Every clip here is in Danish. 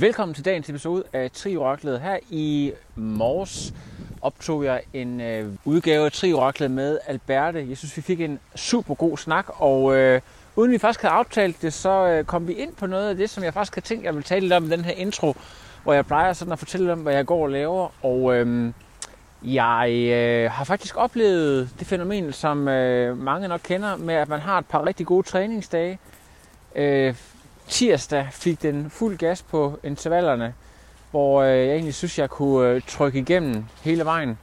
Velkommen til dagens episode af Trioraklet. Her i morges optog jeg en øh, udgave af Trioraklet med Alberte. Jeg synes, vi fik en super god snak, og øh, uden vi faktisk havde aftalt det, så øh, kom vi ind på noget af det, som jeg faktisk havde tænkt, jeg ville tale lidt om i den her intro, hvor jeg plejer sådan at fortælle om, hvad jeg går og laver. Og øh, jeg øh, har faktisk oplevet det fænomen, som øh, mange nok kender, med at man har et par rigtig gode træningsdage. Øh, tirsdag fik den fuld gas på intervallerne, hvor øh, jeg egentlig synes, jeg kunne øh, trykke igennem hele vejen.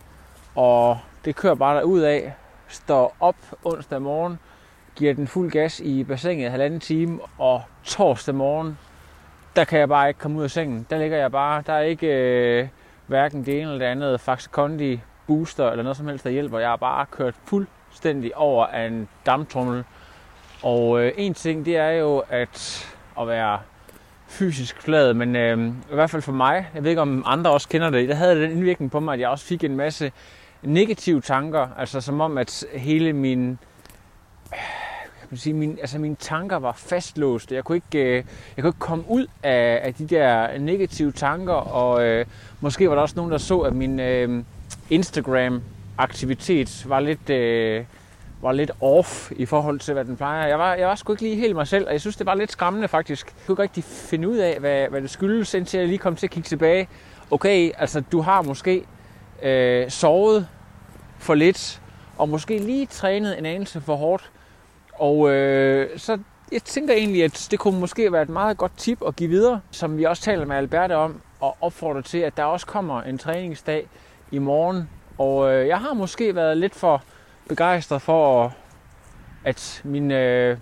Og det kører bare ud af. Står op onsdag morgen, giver den fuld gas i bassinet halvanden time, og torsdag morgen, der kan jeg bare ikke komme ud af sengen. Der ligger jeg bare. Der er ikke øh, hverken det ene eller det andet Faxe Kondi booster eller noget som helst, der hjælper. Jeg har bare kørt fuldstændig over af en damptrummel. Og øh, en ting, det er jo, at at være fysisk flad, men øh, i hvert fald for mig, jeg ved ikke om andre også kender det, der havde den indvirkning på mig, at jeg også fik en masse negative tanker, altså som om, at hele min, øh, kan man sige, min, altså mine tanker var fastlåste. Jeg kunne ikke, øh, jeg kunne ikke komme ud af, af de der negative tanker, og øh, måske var der også nogen, der så, at min øh, Instagram-aktivitet var lidt... Øh, var lidt off i forhold til, hvad den plejer. Jeg var, jeg var sgu ikke lige helt mig selv, og jeg synes, det var lidt skræmmende faktisk. Jeg kunne ikke rigtig finde ud af, hvad, hvad det skyldes, indtil jeg lige kom til at kigge tilbage. Okay, altså du har måske øh, sovet for lidt, og måske lige trænet en anelse for hårdt. Og øh, så jeg tænker egentlig, at det kunne måske være et meget godt tip at give videre, som vi også taler med Alberte om, og opfordrer til, at der også kommer en træningsdag i morgen. Og øh, jeg har måske været lidt for begejstret for, at min, øh,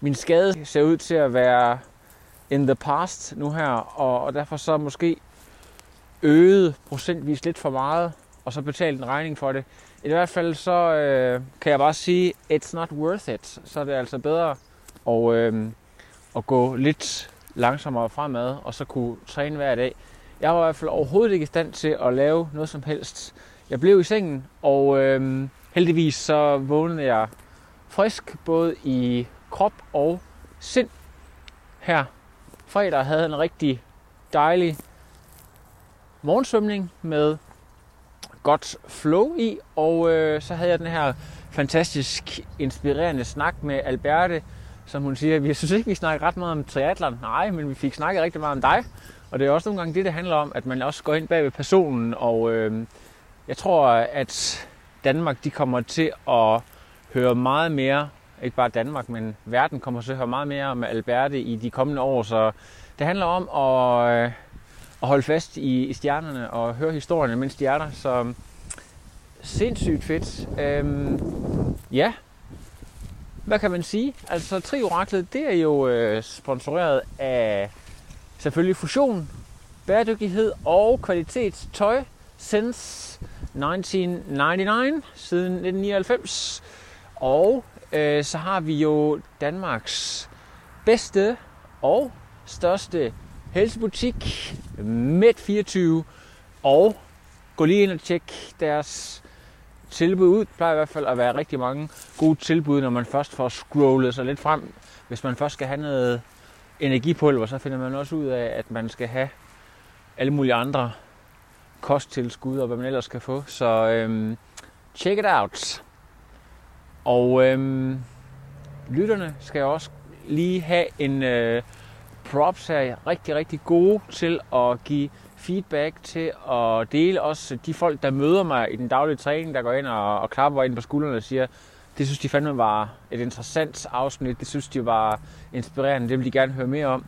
min skade ser ud til at være in the past nu her, og, og derfor så måske øget procentvis lidt for meget, og så betalt en regning for det. I hvert fald så øh, kan jeg bare sige, it's not worth it. Så er det altså bedre at, øh, at gå lidt langsommere fremad, og så kunne træne hver dag. Jeg var i hvert fald overhovedet ikke i stand til at lave noget som helst. Jeg blev i sengen, og øh, heldigvis så vågnede jeg frisk, både i krop og sind. Her fredag havde en rigtig dejlig morgensvømning med godt flow i, og øh, så havde jeg den her fantastisk inspirerende snak med Alberte, som hun siger, vi synes ikke, vi snakker ret meget om triathlon. Nej, men vi fik snakket rigtig meget om dig. Og det er også nogle gange det, det handler om, at man også går ind bag ved personen, og øh, jeg tror, at Danmark de kommer til at høre meget mere, ikke bare Danmark, men verden kommer til at høre meget mere om Alberte i de kommende år. Så det handler om at, øh, at holde fast i, i stjernerne og høre historierne, mens de er der. Så øhm, sindssygt fedt. Øhm, ja, hvad kan man sige? Altså Trioraklet, det er jo øh, sponsoreret af selvfølgelig fusion, bæredygtighed og kvalitetstøj sens 1999, siden 1999. Og øh, så har vi jo Danmarks bedste og største helsebutik, Med24. Og gå lige ind og tjek deres tilbud ud. Det plejer i hvert fald at være rigtig mange gode tilbud, når man først får scrollet sig lidt frem. Hvis man først skal have noget energipulver, så finder man også ud af, at man skal have alle mulige andre kosttilskud og hvad man ellers kan få. Så øhm, check it out. Og øhm, lytterne skal også lige have en øh, props her. Rigtig, rigtig gode til at give feedback til at dele også de folk, der møder mig i den daglige træning, der går ind og, og klapper ind på skuldrene og siger, det synes de fandme var et interessant afsnit, det synes de var inspirerende, det vil de gerne høre mere om.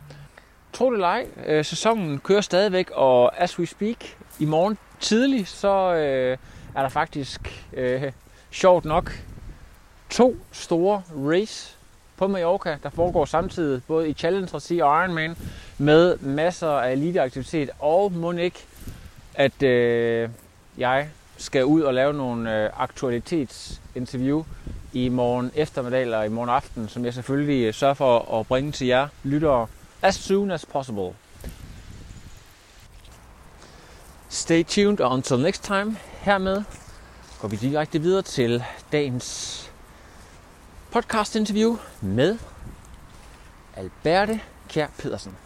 Tro det eller ej, øh, sæsonen kører stadigvæk, og as we speak, i morgen tidlig, så øh, er der faktisk øh, sjovt nok to store race på Mallorca, der foregår samtidig både i Challenge Regi og Ironman, med masser af eliteaktivitet, og må ikke, at øh, jeg skal ud og lave nogle øh, aktualitetsinterview i morgen eftermiddag eller i morgen aften, som jeg selvfølgelig øh, sørger for at bringe til jer lyttere as soon as possible. Stay tuned, og until next time, hermed går vi direkte videre til dagens podcast interview med Alberte Kjær Pedersen.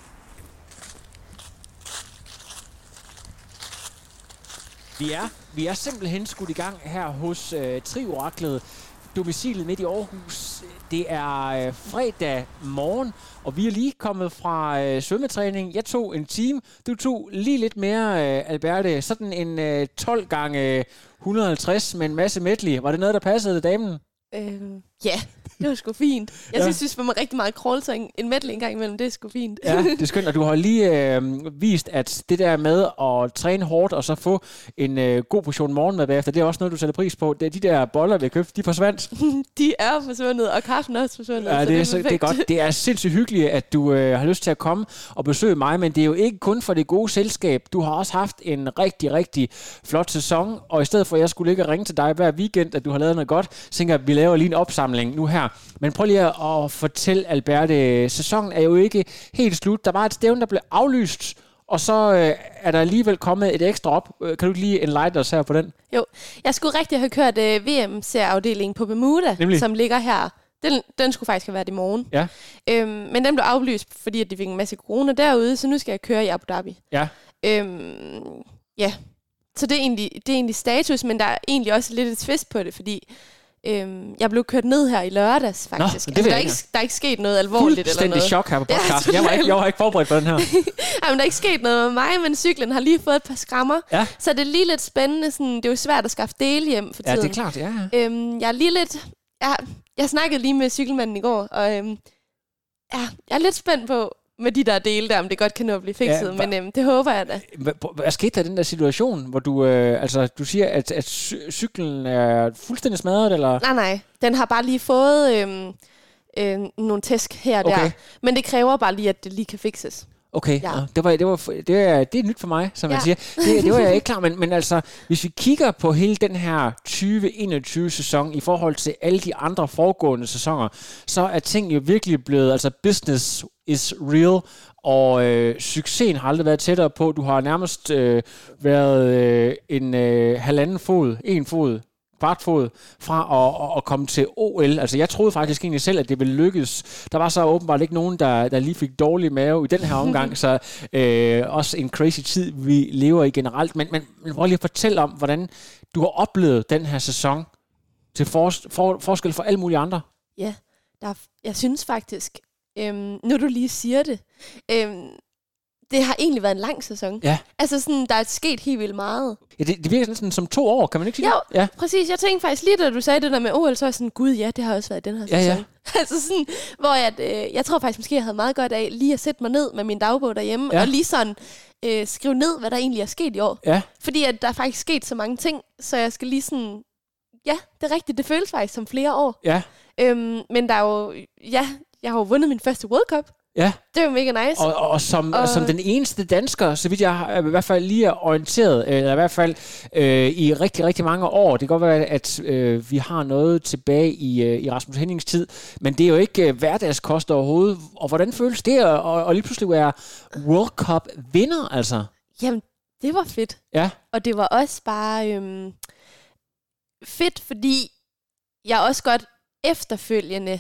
Vi er, vi er simpelthen skudt i gang her hos øh, Trioraklet, domicilet midt i Aarhus. Det er øh, fredag morgen, og vi er lige kommet fra øh, svømmetræning. Jeg tog en time, du tog lige lidt mere, øh, Alberte. Sådan en øh, 12 gange øh, 150 med en masse medley. Var det noget, der passede damen? Øh, ja, det var sgu fint. Jeg ja. synes, det var rigtig meget crawl, så en, en medley en gang imellem, det er sgu fint. ja, det er skønt, og du har lige øh, vist, at det der med at træne hårdt, og så få en øh, god portion morgenmad bagefter, det er også noget, du sætter pris på. Det er de der boller, vi har købt, de er forsvandt. de er forsvundet, og kaffen er også forsvundet. Ja, det, det, er, så det er godt. Det er sindssygt hyggeligt, at du øh, har lyst til at komme og besøge mig, men det er jo ikke kun for det gode selskab. Du har også haft en rigtig, rigtig flot sæson, og i stedet for, at jeg skulle ligge og ringe til dig hver weekend, at du har lavet noget godt, så tænker jeg, at vi laver lige en opsamling nu her. Men prøv lige at fortælle, Alberte, sæsonen er jo ikke helt slut. Der var et stævn, der blev aflyst, og så øh, er der alligevel kommet et ekstra op. Øh, kan du lige enlighten os her på den? Jo, jeg skulle rigtig have kørt øh, VM-serieafdelingen på Bermuda, Nemlig? som ligger her. Den, den skulle faktisk have været i morgen. Ja. Øhm, men den blev aflyst, fordi at de fik en masse corona derude, så nu skal jeg køre i Abu Dhabi. Ja. Øhm, ja, så det er, egentlig, det er egentlig status, men der er egentlig også lidt et twist på det, fordi Øhm, jeg blev kørt ned her i lørdags, faktisk. Nå, det altså, der, er ikke, der er ikke sket noget alvorligt eller noget. chok her på podcasten. Ja, jeg, var ikke, jeg var ikke forberedt på den her. Ej, men der er ikke sket noget med mig, men cyklen har lige fået et par skrammer. Ja. Så det er lige lidt spændende. Sådan, det er jo svært at skaffe dele hjem for tiden. Ja, det er klart, ja. Øhm, jeg er lige lidt... Jeg, jeg snakkede lige med cykelmanden i går, og øhm, ja, jeg er lidt spændt på, med de der dele der, om det godt kan nå at blive fikset, ja, men øhm, det håber jeg da. Hvad, hvad skete der i den der situation, hvor du, øh, altså, du siger, at, at cyklen er fuldstændig smadret, eller? Nej, nej. Den har bare lige fået øhm, øh, nogle tæsk her og okay. der. Men det kræver bare lige, at det lige kan fikses. Okay, ja. det, var, det, var, det, er, det er nyt for mig, som ja. man siger. Det, det var jeg ikke klar, men, men altså, hvis vi kigger på hele den her 2021-sæson i forhold til alle de andre foregående sæsoner, så er ting jo virkelig blevet, altså business is real, og øh, succesen har aldrig været tættere på. Du har nærmest øh, været øh, en øh, halvanden fod, en fod kvartfod fra at, at, at komme til OL. Altså jeg troede faktisk egentlig selv, at det ville lykkes. Der var så åbenbart ikke nogen, der, der lige fik dårlig mave i den her omgang, så øh, også en crazy tid, vi lever i generelt. Men, men, men prøv lige at fortælle om, hvordan du har oplevet den her sæson til for, for, forskel for alle mulige andre. Ja, der, jeg synes faktisk, øhm, nu du lige siger det, øhm, det har egentlig været en lang sæson. Ja. Altså sådan, der er sket helt vildt meget. Ja, det, det virker sådan som to år, kan man ikke sige jo, ja, præcis. Jeg tænkte faktisk lige, da du sagde det der med OL, så var jeg sådan, gud ja, det har også været den her ja, sæson. Ja. altså sådan, hvor jeg, øh, jeg tror faktisk måske, jeg havde meget godt af lige at sætte mig ned med min dagbog derhjemme, ja. og lige sådan øh, skrive ned, hvad der egentlig er sket i år. Ja. Fordi at der er faktisk sket så mange ting, så jeg skal lige sådan, ja, det er rigtigt, det føles faktisk som flere år. Ja. Øhm, men der er jo, ja, jeg har jo vundet min første World Cup. Ja. Det er jo mega nice. Og, og, som, og som den eneste dansker, så vidt jeg har, i hvert fald lige er orienteret, eller i hvert fald øh, i rigtig, rigtig mange år. Det kan godt være, at øh, vi har noget tilbage i, øh, i Rasmus Hennings tid, men det er jo ikke øh, hverdagskost overhovedet. Og hvordan føles det at og, og lige pludselig være World Cup vinder, altså? Jamen, det var fedt. Ja. Og det var også bare øhm, fedt, fordi jeg også godt efterfølgende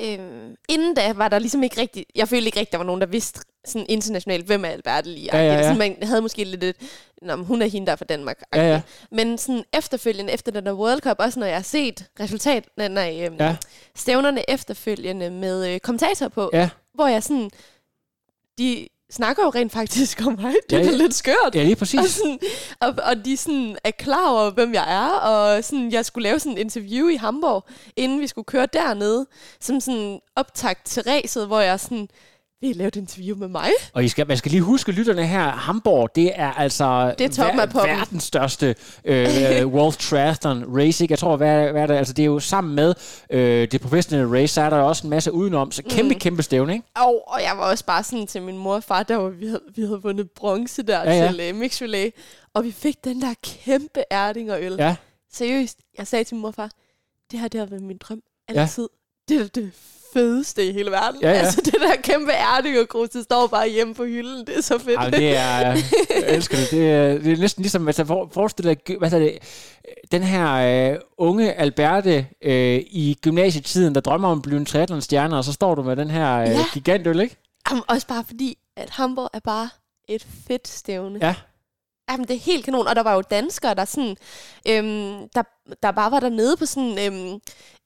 Øhm, inden da var der ligesom ikke rigtig, jeg følte ikke rigtig, der var nogen, der vidste sådan internationalt, hvem er Albert lige. Ja, ja, ja. Sådan, man havde måske lidt et, Nå, hun er hende der fra Danmark. Ja, ja. Men sådan efterfølgende, efter den der World Cup, også når jeg har set resultat, nej, øhm, ja. stævnerne efterfølgende med øh, kommentatorer på, ja. hvor jeg sådan, de snakker jo rent faktisk om mig. Det er ja, lidt skørt. Ja, lige præcis. Og, sådan, og, og de sådan er klar over, hvem jeg er, og sådan, jeg skulle lave sådan en interview i Hamburg, inden vi skulle køre dernede, som sådan optakt til ræset, hvor jeg sådan, vil I lave et interview med mig? Og I skal, man skal lige huske, lytterne her, Hamburg, det er altså Det er toppen af verdens største øh, World Triathlon Race. Ikke? Jeg tror, hvad, hvad er det, altså, det er jo sammen med øh, det professionelle race, så er der også en masse udenom. Så kæmpe, mm. kæmpe stævne, ikke? Og, og jeg var også bare sådan til min mor og far, der var, vi, havde, vi havde vundet bronze der Ja, ja. til uh, mix relay, og vi fik den der kæmpe ærting og øl. Ja. Seriøst, jeg sagde til min mor og far, det her det har været min drøm Ja. altid. Det er det fedeste i hele verden. Ja, ja. Altså det der kæmpe grus, det står bare hjemme på hylden. Det er så fedt. Ej, det er, jeg elsker det. Det er, det er næsten ligesom, altså, for, forestil dig, hvad hedder det, den her øh, unge Alberte øh, i gymnasietiden, der drømmer om at blive en triathlon-stjerne, og så står du med den her øh, Ja. gigantøl, ikke? Jamen, også bare fordi, at Hamburg er bare et fedt stævne. Ja. Jamen, det er helt kanon. Og der var jo danskere, der sådan, øhm, der, der bare var dernede på sådan, øhm,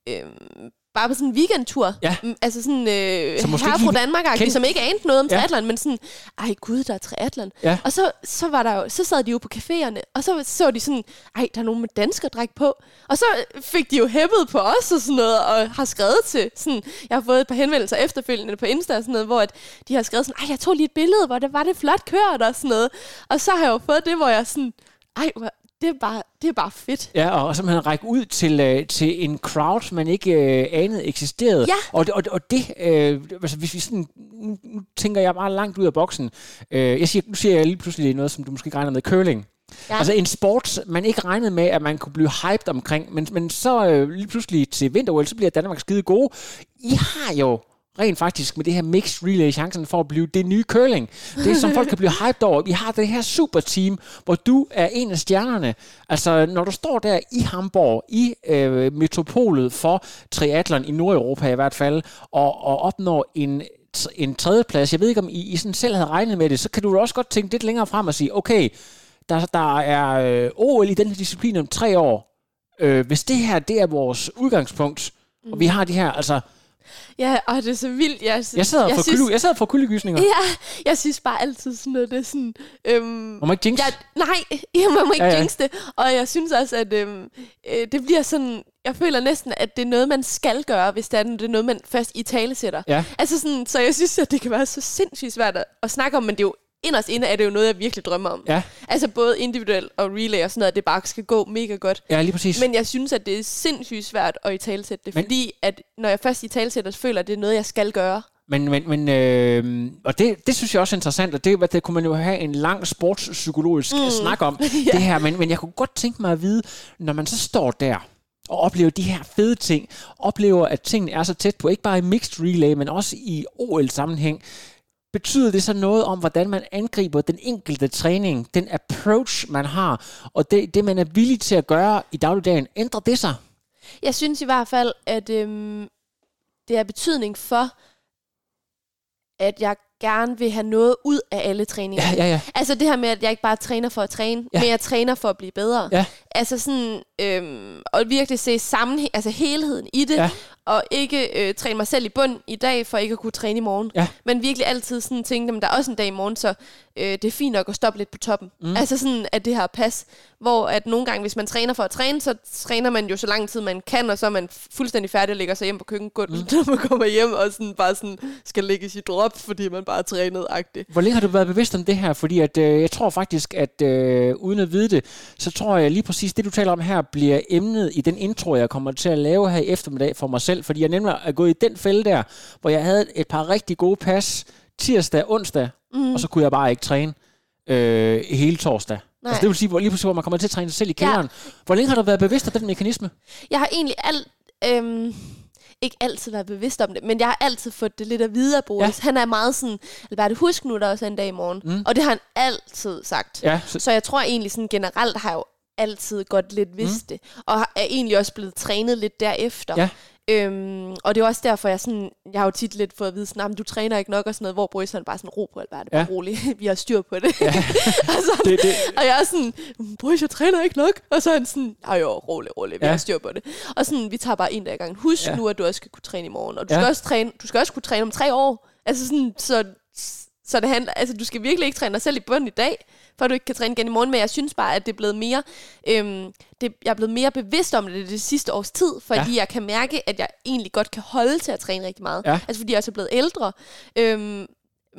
øhm, bare på sådan en weekendtur. Ja. Mm, Altså sådan, øh, måske her fra danmark kendte- som ikke anede noget om Ja. triathlon, men sådan, ej gud, der er triathlon. Ja. Og så, så var der jo, så sad de jo på caféerne, og så så de sådan, ej, der er nogen med danskerdræk på. Og så fik de jo hæppet på os og sådan noget, og har skrevet til sådan, jeg har fået et par henvendelser efterfølgende på Insta og sådan noget, hvor at de har skrevet sådan, ej, jeg tog lige et billede, hvor det var det flot kørt og sådan noget. Og så har jeg jo fået det, hvor jeg sådan, ej, det er bare, det er bare fedt. Ja, og simpelthen række ud til, øh, til en crowd, man ikke øh, anede eksisterede. Ja. Og, og, og det, øh, altså hvis vi sådan, nu, nu tænker jeg bare langt ud af boksen. Øh, jeg siger, nu siger jeg lige pludselig noget, som du måske ikke regner med, curling. Ja. Altså en sport, man ikke regnede med, at man kunne blive hyped omkring, men, men så øh, lige pludselig til vinter så bliver Danmark skide gode. I har jo rent faktisk med det her mixed relay chancen for at blive det nye curling. Det, som folk kan blive hyped over. Vi har det her super team, hvor du er en af stjernerne. Altså, når du står der i Hamburg, i øh, metropolet for triathlon i Nordeuropa i hvert fald, og, og opnår en en tredjeplads. Jeg ved ikke, om I, I sådan selv havde regnet med det. Så kan du også godt tænke lidt længere frem og sige, okay, der, der er øh, OL i den her disciplin om tre år. Øh, hvis det her, det er vores udgangspunkt, mm. og vi har de her, altså, Ja, og det er så vildt. Jeg, jeg sidder jeg for, synes, synes, jeg sidder for kuldegysninger. Ja. Jeg synes bare altid sådan noget, det er sådan... Øhm, Må man ikke jinx? Ja, nej, jeg må ikke Ja, ja, ja. jinx det. Og jeg synes også, at øhm, øh, det bliver sådan... Jeg føler næsten, at det er noget, man skal gøre, hvis det er, det er noget, man først i tale sætter. Ja. Altså sådan, så jeg synes, at det kan være så sindssygt svært at, at snakke om, men det er jo inderst inde er det jo noget, jeg virkelig drømmer om. Ja. Altså både individuelt og relay og sådan noget, at det bare skal gå mega godt. Ja, lige præcis. Men jeg synes, at det er sindssygt svært at i talesætte det, Men- fordi at når jeg først i talesætter, så føler at det er noget, jeg skal gøre. Men, men, men øh, og det, det synes jeg også er interessant, og det, hvad- det kunne man jo have en lang sportspsykologisk mm. snak om, ja. det her. Men, men jeg kunne godt tænke mig at vide, når man så står der, og oplever de her fede ting, oplever, at tingene er så tæt på, ikke bare i mixed relay, men også i OL-sammenhæng, betyder det så noget om, hvordan man angriber den enkelte træning, den approach, man har, og det, det man er villig til at gøre i dagligdagen, ændrer det sig? Jeg synes i hvert fald, at øhm, det har betydning for, at jeg gerne vil have noget ud af alle træninger. Ja, ja, ja. Altså det her med, at jeg ikke bare træner for at træne, Ja. men jeg træner for at blive bedre. Ja. Altså sådan, øhm, og virkelig se sammenhæng, altså helheden i det, ja. og ikke øh, træne mig selv i bund i dag, for ikke at kunne træne i morgen. Ja. Men virkelig altid sådan tænke, at der er også en dag i morgen, så øh, det er fint nok at stoppe lidt på toppen. Mm. Altså sådan, at det her pas, hvor at nogle gange, hvis man træner for at træne, så træner man jo så lang tid man kan, og så er man fuldstændig færdig og ligger sig hjem på køkkengulvet, mm. når man kommer hjem og sådan bare sådan skal ligge i sit drop, fordi man bare er trænet agtigt. Hvor længe har du været bevidst om det her? Fordi at, øh, jeg tror faktisk, at øh, uden at vide det, så tror jeg lige præcis, det du taler om her, bliver emnet i den intro, jeg kommer til at lave her i eftermiddag for mig selv. Fordi jeg nemlig er gået i den fælde der, hvor jeg havde et par rigtig gode pas tirsdag, onsdag, mm. og så kunne jeg bare ikke træne øh, hele torsdag. Nej. Altså det vil sige, hvor lige pludselig, hvor man kommer til at træne sig selv i kælderen. Ja. Hvor længe har du været bevidst om den mekanisme? Jeg har egentlig alt... Øhm, ikke altid været bevidst om det, men jeg har altid fået det lidt at vide af Boris. Ja. Han er meget sådan, Albert, husk nu, der er også en dag i morgen. Mm. Og det har han altid sagt. Ja, Så, så jeg tror egentlig sådan generelt har jeg jo altid godt lidt vidst mm. det. Og er egentlig også blevet trænet lidt derefter. Ja. Øhm, og det er også derfor, jeg sådan, jeg har jo tit lidt fået at vide, sådan, "Nå, men du træner ikke nok og sådan noget, hvor Boris han bare sådan, ro på Albert, Ja. ja. rolig, vi har styr på det. Ja. og, så, Det- det- og jeg er sådan, Boris, jeg træner ikke nok. Og så er han sådan, ja jo, rolig, rolig, vi Ja. har styr på det. Og sådan, vi tager bare en dag ad gangen. Husk Ja. nu, at du også skal kunne træne i morgen. Og du, ja. skal, også træne, du skal også kunne træne om tre år. Altså sådan, så, så det handler, altså du skal virkelig ikke træne dig selv i bunden i dag, for du ikke kan træne igen i morgen. Men jeg synes bare, at det er blevet mere, øhm, det, jeg er blevet mere bevidst om det det sidste års tid, fordi ja. jeg kan mærke, at jeg egentlig godt kan holde til at træne rigtig meget. Ja. Altså fordi jeg også er blevet ældre. Øhm,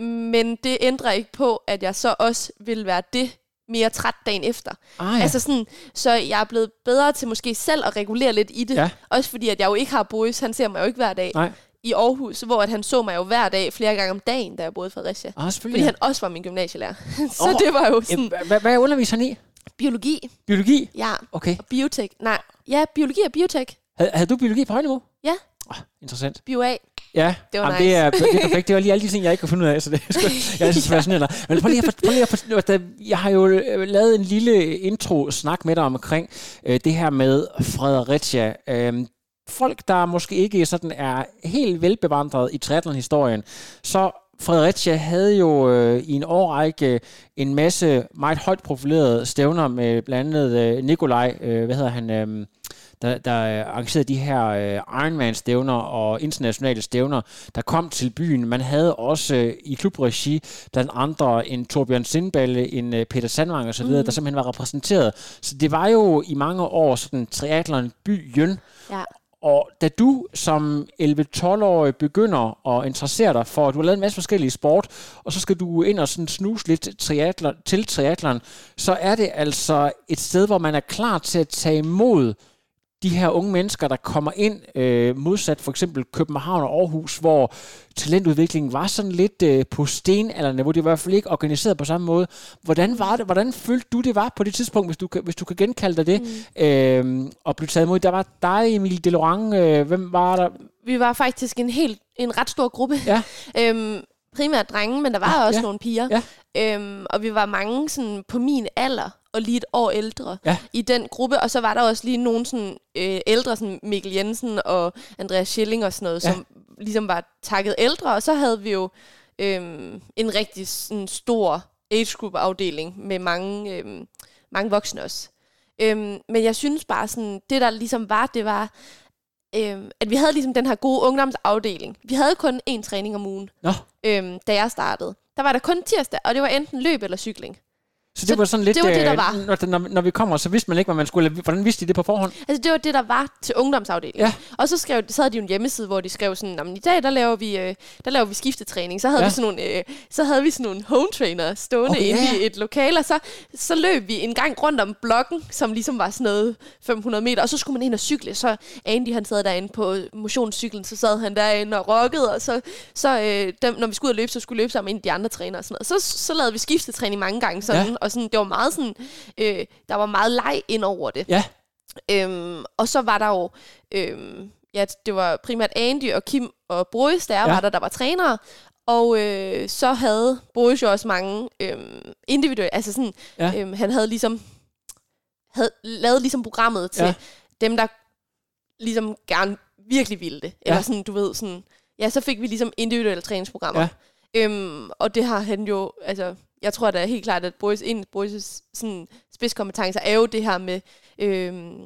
men det ændrer ikke på, at jeg så også vil være det mere træt dagen efter. Ah, ja. Altså sådan, så jeg er blevet bedre til måske selv at regulere lidt i det. Ja. Også fordi, at jeg jo ikke har Boris, han ser mig jo ikke hver dag Nej. I Aarhus, hvor at han så mig jo hver dag, flere gange om dagen, da jeg boede i Fredericia. Ah, Fordi han også var min gymnasielærer. så Åh, det var jo sådan, Hvad, hvad underviser han i? biologi, Biologi? ja, Okay. og biotek. Nej, ja, biologi og biotek. Havde, havde du biologi på højniveau? Ja. Oh, interessant. Bio A. Ja, Det var Jamen, nice. det, er, det er perfekt. Det var lige alle de ting, jeg ikke kunne finde ud af, så det er jeg er så fascinerende. Men prøv lige at, prøv lige at for- da- jeg har jo øh, lavet en lille intro-snak med dig omkring øh, det her med Fredericia. Øhm, folk, der måske ikke sådan er helt velbevandret i triathlon-historien, så Fredericia havde jo øh, i en årrække en masse meget højt profilerede stævner med blandt andet øh, Nikolaj, øh, hvad hedder han, øh, der, der arrangerede de her øh, Ironman-stævner og internationale stævner, der kom til byen. Man havde også øh, i klubregi blandt andre en Torbjørn Sindballe, en øh, Peter Sandvang osv., mm. der simpelthen var repræsenteret. Så det var jo i mange år sådan triathlon-byen. Ja. Og da du som 11-12-årig begynder at interessere dig for, at du har lavet en masse forskellige sport, og så skal du ind og sådan snuse lidt triatler, til triatleren, så er det altså et sted, hvor man er klar til at tage imod de her unge mennesker, der kommer ind, øh, modsat for eksempel København og Aarhus, hvor talentudviklingen var sådan lidt øh, på stenalderne, hvor det var i hvert fald ikke organiseret på samme måde. Hvordan var det? Hvordan følte du, det var på det tidspunkt, hvis du, hvis du kan genkalde dig det, mm. øh, og blive taget imod? Der var dig, Emil Delorang, øh, hvem var der? Vi var faktisk en helt, en ret stor gruppe. Ja. øhm, primært drenge, men der var Ja, også ja. nogle piger. Ja. Øhm, og vi var mange sådan, på min alder og lige et år ældre Ja. i den gruppe. Og så var der også lige nogle sådan, øh, ældre, sådan Mikkel Jensen og Andreas Schilling og sådan noget, Ja. som ligesom var takket ældre. Og så havde vi jo øhm, en rigtig sådan, stor age group afdeling med mange, øhm, mange voksne også. Øhm, men jeg synes bare sådan, det der ligesom var, det var, øhm, at vi havde ligesom den her gode ungdomsafdeling. Vi havde kun én træning om ugen, Nå, øhm, da jeg startede. Der var der kun tirsdag, og det var enten løb eller cykling. Så det Så var sådan lidt... det var det, der øh, var. Når, når, når vi kommer, så vidste man ikke, hvad man skulle... Hvordan vidste de det på forhånd? Altså det var det, der var til ungdomsafdelingen. Ja. Og så, skrev, så havde de jo en hjemmeside, hvor de skrev sådan, "Nå, men i dag der laver vi, øh, der laver vi skiftetræning. Så havde, Ja. vi sådan nogle, øh, så havde vi sådan nogle home trainer stående Okay, okay, inde ja, i et lokale, og så, så løb vi en gang rundt om blokken, som ligesom var sådan noget 500 meter, og så skulle man ind og cykle. Så Andy, han sad derinde på motionscyklen, så sad han derinde og rockede, og så, så øh, dem, når vi skulle ud og løbe, så skulle vi løbe sammen med de andre trænere og sådan noget. Så, så lavede vi skiftetræning mange gange sådan, Ja. Og sådan, det var meget sådan, øh, der var meget leg ind over det. Ja, Øhm, og så var der jo, øhm, ja, det var primært Andy og Kim og Boris, der Ja. var der, der var trænere. Og øh, så havde Boris jo også mange øhm, individuelle, altså sådan, Ja. øhm, han havde ligesom, havde lavet ligesom programmet til ja. dem, der ligesom gerne virkelig ville det. Eller Ja. sådan, du ved, sådan, ja, så fik vi ligesom individuelle træningsprogrammer. Ja. Øhm, og det har han jo, altså, jeg tror da helt klart, at Boris, en af Boris' sådan, spidskompetencer er jo det her med øhm,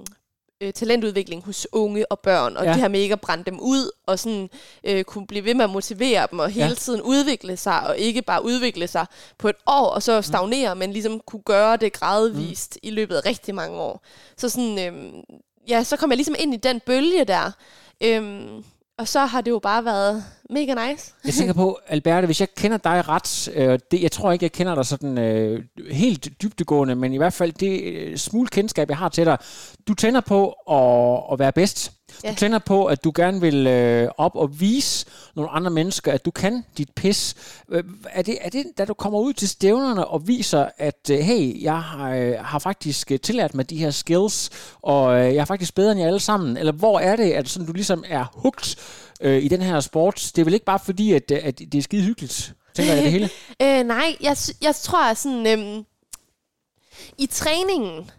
øh, talentudvikling hos unge og børn, og Ja. det her med ikke at brænde dem ud, og sådan øh, kunne blive ved med at motivere dem, og hele Ja. tiden udvikle sig, og ikke bare udvikle sig på et år, og så stagnere, mm. men ligesom kunne gøre det gradvist mm. i løbet af rigtig mange år. Så sådan, øhm, ja, så kom jeg ligesom ind i den bølge der, øhm, og så har det jo bare været mega nice. Jeg tænker på, Alberte, hvis jeg kender dig ret, øh, det, jeg tror ikke, jeg kender dig sådan øh, helt dybdegående, men i hvert fald det øh, smule kendskab, jeg har til dig. Du tænder på at, at være bedst. Du Ja. tænder på, at du gerne vil øh, op og vise nogle andre mennesker, at du kan dit pis. Øh, Er det, er det, da du kommer ud til stævnerne og viser, at øh, hey, jeg har, øh, har faktisk øh, tillært mig de her skills, og øh, jeg er faktisk bedre end jer alle sammen? Eller hvor er det, at sådan, du ligesom er hooked øh, i den her sport? Det er vel ikke bare fordi, at, øh, at det er skide hyggeligt, tænker jeg det hele? Øh, nej, jeg, jeg tror sådan, øhm, i træningen,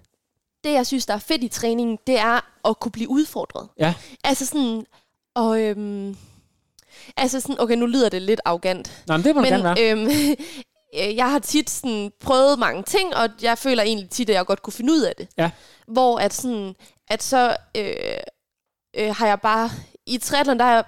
det jeg synes, der er fedt i træningen, det er at kunne blive udfordret. Ja, Altså sådan, og øhm, altså sådan, okay, nu lyder det lidt arrogant, Nå, men det må men gerne være. øhm, øh, jeg har tit sådan prøvet mange ting, og jeg føler egentlig tit, at jeg godt kunne finde ud af det. Ja. Hvor at sådan, at så øh, øh, har jeg bare, i triathlon, der er jeg,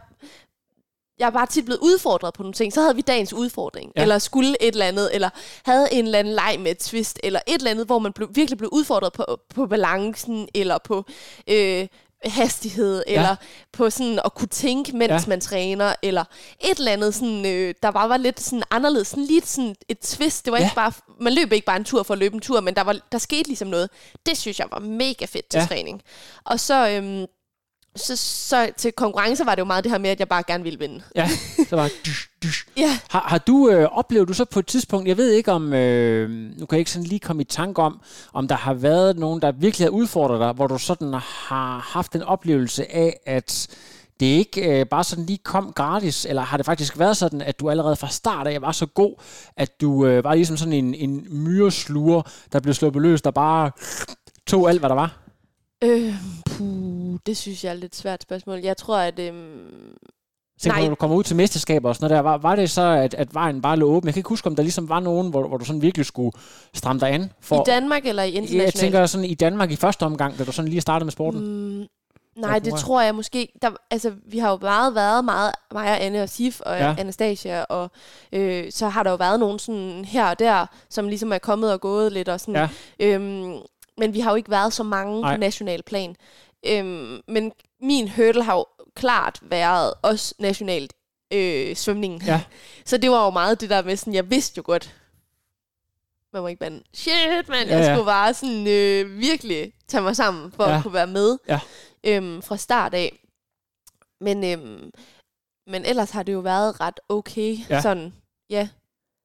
jeg er bare tit blevet udfordret på nogle ting. Så havde vi dagens udfordring, Ja. eller skulle et eller andet, eller havde en eller anden leg med et twist, eller et eller andet, hvor man blev, virkelig blev udfordret på, på balancen, eller på, øh, hastighed, Ja. eller på sådan at kunne tænke, mens Ja. man træner, eller et eller andet, sådan, øh, der bare var lidt sådan anderledes, sådan lidt sådan et twist. Det var Ja. ikke bare, man løb ikke bare en tur for at løbe en tur, men der, var, der skete ligesom noget. Det synes jeg var mega fedt til Ja. træning. Og så, øhm, så, så til konkurrence var det jo meget det her med, at jeg bare gerne ville vinde. Ja, så var dysh, dysh. Ja. Har, har du øh, oplevet du så på et tidspunkt, jeg ved ikke om, øh, nu kan jeg ikke sådan lige komme i tanke om, om der har været nogen, der virkelig har udfordret dig, hvor du sådan har haft en oplevelse af, at det ikke øh, bare sådan lige kom gratis, eller har det faktisk været sådan, at du allerede fra start af var så god, at du øh, var ligesom sådan en, en myresluger, der blev sluppet løs, der bare tog alt, hvad der var? Øh, puh, det synes jeg er et lidt svært spørgsmål. Jeg tror, at... Øhm, Tænk, Nej. når du kommer ud til mesterskaber og sådan noget der, var, var det så, at, at vejen bare lå åben? Jeg kan ikke huske, om der ligesom var nogen, hvor, hvor du sådan virkelig skulle stramme dig an. For, I Danmark eller i internationalt? jeg tænker sådan i Danmark i første omgang, da du sådan lige startede med sporten. Mm, nej, det tror jeg måske. Der, altså, vi har jo meget været meget, mig og Anne og Sif og ja. Anastasia, og øh, så har der jo været nogen sådan her og der, som ligesom er kommet og gået lidt og sådan. Ja. Øhm, men vi har jo ikke været så mange Nej. på national plan. Øhm, men min hurdle har jo klart været også nationalt øh, svømningen. Ja. Så det var jo meget det der med sådan, jeg vidste jo godt, man må ikke bande. Shit, man, Ja, jeg ja. skulle bare sådan øh, virkelig tage mig sammen for Ja. at kunne være med Ja. øhm, fra start af. Men, øhm, men ellers har det jo været ret okay. Ja. Sådan, ja.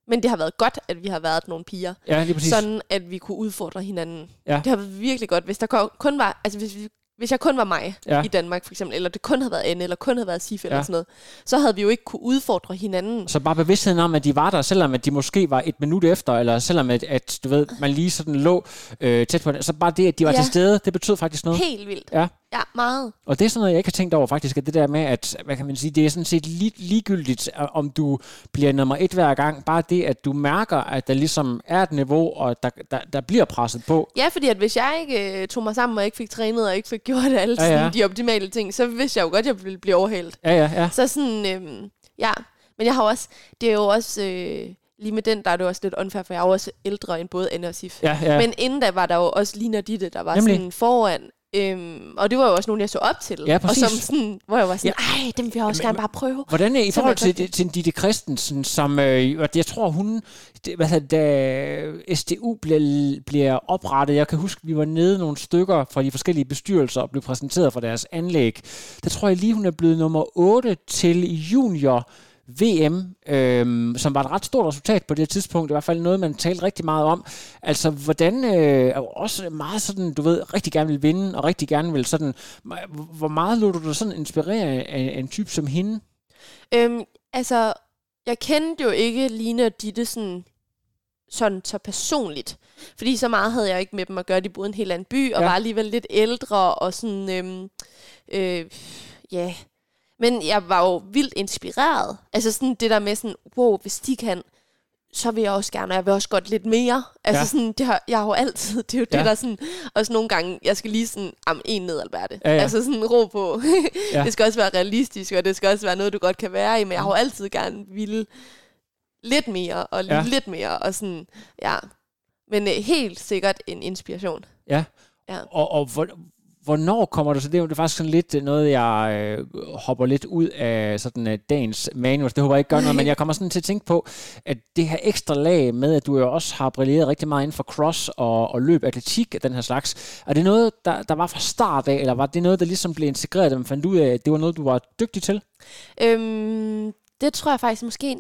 Men det har været godt, at vi har været nogle piger. Ja, lige præcis. Sådan, at vi kunne udfordre hinanden. Ja. Det har været virkelig godt. Hvis der kun var, altså hvis, vi, hvis jeg kun var mig Ja. i Danmark, for eksempel, eller det kun havde været Anne, eller kun havde været Sif, eller Ja. sådan noget, så havde vi jo ikke kunne udfordre hinanden. Så bare bevidstheden om, at de var der, selvom at de måske var et minut efter, eller selvom at, at du ved, man lige sådan lå øh, tæt på det. Så bare det, at de var Ja. til stede, det betød faktisk noget. Helt vildt. Ja. Ja, meget. Og det er sådan noget, jeg ikke har tænkt over faktisk, at det der med, at hvad kan man sige, det er sådan set lig, ligegyldigt, øh, om du bliver nummer et hver gang. Bare det, at du mærker, at der ligesom er et niveau, og der, der, der bliver presset på. Ja, fordi at hvis jeg ikke øh, tog mig sammen, og ikke fik trænet, og ikke fik gjort alle Ja, ja, de optimale ting, så vidste jeg jo godt, at jeg ville blive overhældt. Ja, ja, ja. Så sådan, øhm, ja. Men jeg har også, det er jo også, øh, lige med den, der er det også lidt unfair, for jeg er også ældre end både Anne og Sif. Ja, ja. Men inden da var der jo også Lina Ditte, der var Nemlig. sådan foran. Øhm, og det var jo også nogen, jeg så op til. Ja, og som sådan, hvor jeg var sådan, ej, dem vil jeg også Men- gerne bare prøve. Hvordan er i forhold var det til, til Ditte Christensen, som øh, jeg tror hun, det, hvad hedder, da SDU bliver, bliver oprettet, jeg kan huske, vi var nede nogle stykker fra de forskellige bestyrelser og blev præsenteret for deres anlæg. Der tror jeg lige, hun er blevet nummer 8 til junior VM, øhm, som var et ret stort resultat på det tidspunkt. I hvert fald noget, man talte rigtig meget om. Altså, hvordan øh, og også meget sådan, du ved, rigtig gerne vil vinde, og rigtig gerne vil sådan, hvor meget lå du dig sådan inspirere af, af en type som hende? Øhm, altså, jeg kendte jo ikke Line og Ditte sådan, sådan så personligt. Fordi så meget havde jeg ikke med dem at gøre. De boede i en helt anden by, og ja. var alligevel lidt ældre, og sådan, øhm, øh, ja. Men jeg var jo vildt inspireret. Altså sådan det der med sådan, wow, hvis de kan, så vil jeg også gerne, og jeg vil også godt lidt mere. Altså Ja. sådan, det har, jeg har jo altid, det er jo Ja. det der sådan, også nogle gange, jeg skal lige sådan, am, en ned, Alberte. Ja, ja. Altså sådan, ro på. Ja. det skal også være realistisk, og det skal også være noget, du godt kan være i, men jeg har jo altid gerne ville lidt mere, og ja. lidt mere, og sådan, ja. Men øh, helt sikkert en inspiration. Ja. Ja. Og, og hvor, hvornår kommer det så? Det er jo faktisk sådan lidt noget, jeg øh, hopper lidt ud af sådan uh, dagens manus. Det håber jeg ikke gør noget, men jeg kommer sådan til at tænke på, at det her ekstra lag med, at du jo også har brilleret rigtig meget inden for cross og, og løb, atletik af den her slags. Er det noget, der, der var fra start af, eller var det noget, der ligesom blev integreret, da man fandt ud af, at det var noget, du var dygtig til? Øhm, det tror jeg faktisk måske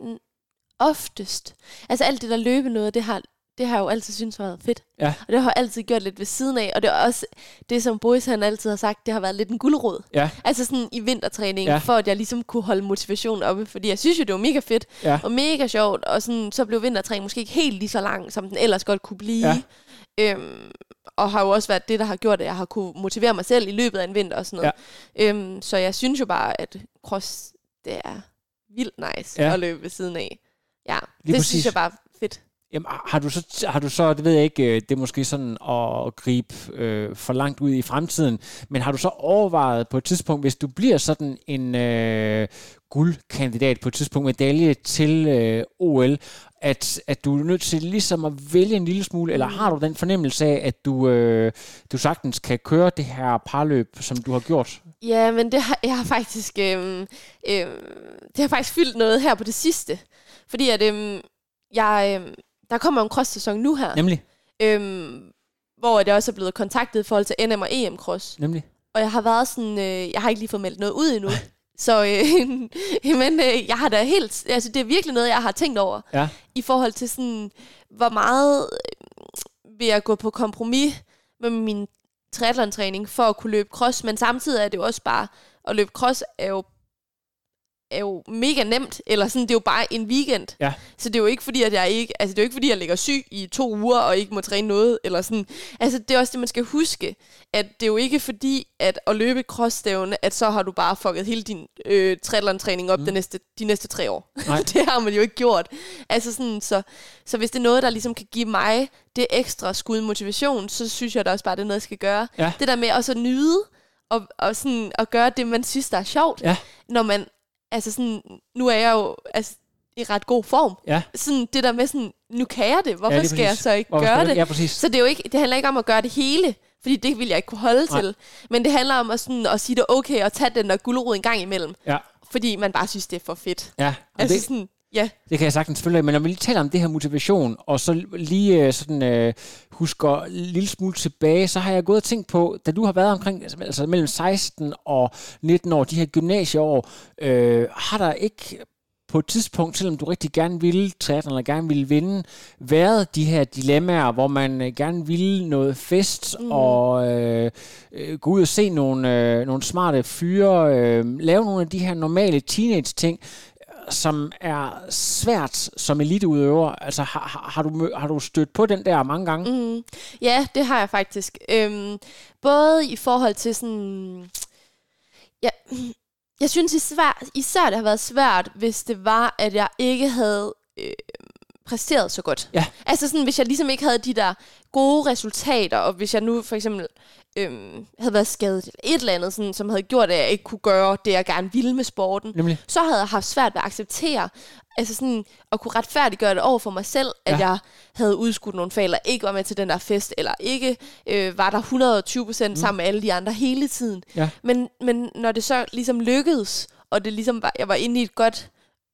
oftest. Altså alt det der løbe noget, det har, det har jeg jo altid synes har været fedt. Ja. Og det har jeg altid gjort lidt ved siden af. Og det er også det, som Boris han altid har sagt, det har været lidt en guldråd. Ja. Altså sådan i vintertræning, Ja. for at jeg ligesom kunne holde motivationen oppe. Fordi jeg synes jo, det var mega fedt Ja. og mega sjovt. Og sådan, så blev vintertræning måske ikke helt lige så lang, som den ellers godt kunne blive. Ja. Øhm, og har jo også været det, der har gjort, at jeg har kunne motivere mig selv i løbet af en vinter og sådan noget. Ja. Øhm, så jeg synes jo bare, at cross, det er vildt nice Ja. at løbe ved siden af. Ja, Lige det præcis. synes jeg bare fedt. Jamen, har du så, har du så, det ved jeg ikke, øh, det er måske sådan at gribe øh, for langt ud i fremtiden, men har du så overvejet på et tidspunkt, hvis du bliver sådan en øh, guldkandidat på et tidspunkt, medalje til øh, OL, at, at du er nødt til ligesom at vælge en lille smule, eller har du den fornemmelse af, at du, øh, du sagtens kan køre det her parløb, som du har gjort? Ja, men det har, jeg har faktisk, øh, øh, det har faktisk fyldt noget her på det sidste. Fordi at øh, jeg, øh, der kommer en cross-sæson nu her. Nemlig? Øhm, hvor jeg også er blevet kontaktet i forhold til NM og EM cross. Nemlig? Og jeg har været sådan, øh, jeg har ikke lige fået meldt noget ud endnu. Så øh, men, øh, jeg har da helt, altså det er virkelig noget, jeg har tænkt over. Ja. I forhold til sådan, hvor meget øh, vil jeg gå på kompromis med min triathlon-træning for at kunne løbe cross. Men samtidig er det jo også bare, at løbe cross er jo er jo mega nemt, eller sådan, det er jo bare en weekend. Ja. Så det er jo ikke fordi, at jeg ikke, altså det er jo ikke fordi, jeg ligger syg i to uger, og ikke må træne noget, eller sådan. Altså det er også det, man skal huske, at det er jo ikke fordi, at at løbe crossstævne, at så har du bare fucket hele din øh, triathlon-træning op mm. de, næste, de næste tre år. det har man jo ikke gjort. Altså sådan, så, så hvis det er noget, der ligesom kan give mig det ekstra skud motivation, så synes jeg da også bare, det er noget, jeg skal gøre. Ja. Det der med også at nyde, og, og sådan at gøre det, man synes, der er sjovt, ja. når man altså sådan, nu er jeg jo altså, i ret god form. Ja. Sådan det der med sådan, nu kan jeg det, hvorfor ja, skal jeg så ikke hvorfor gøre det? Ja, præcis. Så det, er jo ikke, det handler ikke om at gøre det hele, fordi det vil jeg ikke kunne holde Nej. til. Men det handler om at, sådan, at sige det okay, og tage den der guldrod en gang imellem. Ja. Fordi man bare synes, det er for fedt. Ja. Altså det, sådan, ja. Det kan jeg sagtens følge Men når vi lige taler om det her motivation, og så lige sådan uh, husker en lille smule tilbage, så har jeg gået og tænkt på, da du har været omkring, altså mellem 16 og 19 år, de her gymnasieår, øh, har der ikke på et tidspunkt, selvom du rigtig gerne ville triathlon, eller gerne ville vinde, været de her dilemmaer, hvor man øh, gerne ville noget fest, mm. og øh, øh, gå ud og se nogle, øh, nogle smarte fyre, øh, lave nogle af de her normale teenage-ting, som er svært som eliteudøver. Altså, har, har, du, har du stødt på den der mange gange? Mm. Ja, det har jeg faktisk. Øhm, både i forhold til sådan... Ja, jeg synes især, især, det har været svært, hvis det var, at jeg ikke havde øh, præsteret så godt. Ja. Altså sådan, hvis jeg ligesom ikke havde de der gode resultater, og hvis jeg nu for eksempel øhm, havde været skadet eller et eller andet, sådan, som havde gjort, at jeg ikke kunne gøre det, jeg gerne ville med sporten, Nemlig. så havde jeg haft svært ved at acceptere, altså sådan, at kunne retfærdiggøre det over for mig selv, ja. at jeg havde udskudt nogle fag, eller ikke var med til den der fest, eller ikke øh, var der 120 procent mm. sammen med alle de andre hele tiden. Ja. Men, men når det så ligesom lykkedes, og det ligesom var, jeg var inde i et godt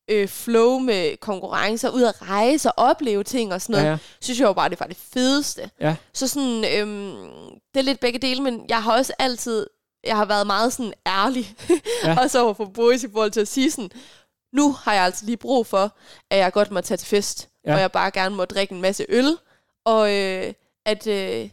øh, flow med konkurrencer, ud at rejse og opleve ting og sådan noget, ja, ja. synes jeg jo bare, det var det fedeste. Ja. Så sådan, øhm, det er lidt begge dele, men jeg har også altid, jeg har været meget sådan ærlig, ja. også over for Boris i forhold til at sige sådan, nu har jeg altså lige brug for, at jeg godt må tage til fest, ja. og jeg bare gerne må drikke en masse øl, og øh, at øh,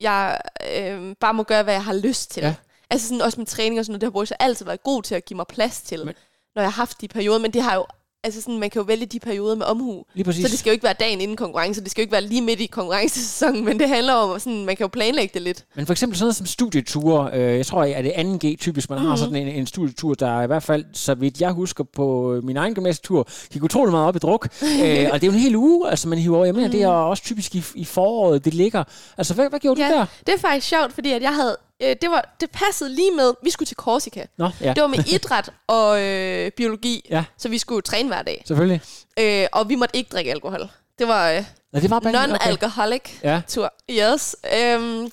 jeg øh, bare må gøre, hvad jeg har lyst til. Ja. Altså sådan, også med træning og sådan noget, det har Boris altid været god til at give mig plads til. Men, når jeg har haft de perioder, men det har jo altså sådan, man kan jo vælge de perioder med omhu. Lige præcis. Så det skal jo ikke være dagen inden konkurrence, det skal jo ikke være lige midt i konkurrencesæsonen, men det handler om, sådan, man kan jo planlægge det lidt. Men for eksempel sådan noget som studieture, øh, jeg tror, at det er 2G typisk, man mm-hmm. har sådan en, en studietur, der i hvert fald, så vidt jeg husker på min egen gymnasietur, gik utrolig meget op i druk. øh, og det er jo en hel uge, altså man hiver over. Jeg mener, mm. det er også typisk i, i foråret, det ligger. Altså, hvad, hvad gjorde ja, du der? det er faktisk sjovt, fordi at jeg havde øh, det, var, det passede lige med, vi skulle til Korsika. Nå, ja. Det var med idræt og øh, biologi, ja. så vi skulle træne hver dag. Selvfølgelig. Øh, og vi måtte ikke drikke alkohol. Det var, øh, ja, det var non-alcoholic okay. ja. tur. Yes. Øhm,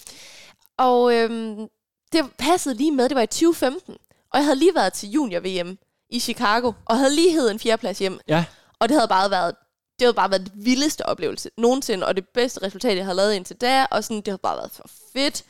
og øhm, det passede lige med, det var i 2015. Og jeg havde lige været til junior-VM i Chicago, og havde lige hed en fjerdeplads hjem. Ja. Og det havde bare været det havde bare været det vildeste oplevelse nogensinde, og det bedste resultat, jeg havde lavet indtil da, og sådan, det havde bare været for fedt.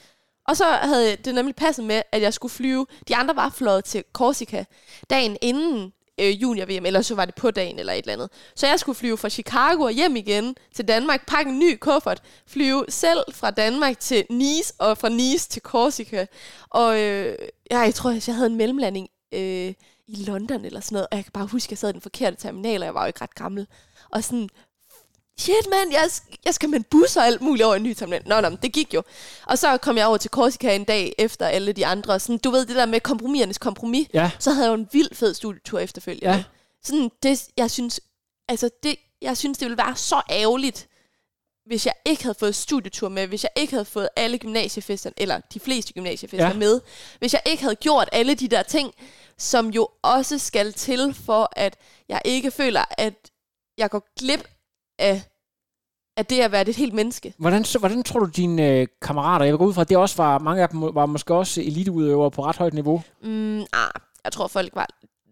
Og så havde det nemlig passet med, at jeg skulle flyve. De andre var fløjet til Korsika dagen inden øh, junior-VM, eller så var det på dagen eller et eller andet. Så jeg skulle flyve fra Chicago og hjem igen til Danmark, pakke en ny kuffert, flyve selv fra Danmark til Nice, og fra Nice til Korsika. Og øh, ja, jeg tror, jeg havde en mellemlanding øh, i London eller sådan noget, og jeg kan bare huske, at jeg sad i den forkerte terminal, og jeg var jo ikke ret gammel. Og sådan, shit mand, jeg, jeg skal med en bus og alt muligt over en ny terminal. Nå, nå, det gik jo. Og så kom jeg over til Korsika en dag efter alle de andre. Sådan, du ved, det der med kompromisernes kompromis. Ja. Så havde jeg jo en vild fed studietur efterfølgende. Ja. Sådan, det, jeg synes, altså det, jeg synes, det ville være så ærgerligt, hvis jeg ikke havde fået studietur med, hvis jeg ikke havde fået alle gymnasiefester, eller de fleste gymnasiefester ja. med, hvis jeg ikke havde gjort alle de der ting, som jo også skal til for, at jeg ikke føler, at jeg går glip af, af det at være et helt menneske. Hvordan, så, hvordan tror du, dine øh, kammerater, jeg vil gå ud fra, at det også var, mange af dem var måske også eliteudøvere på ret højt niveau. Mm, ah, jeg tror, folk var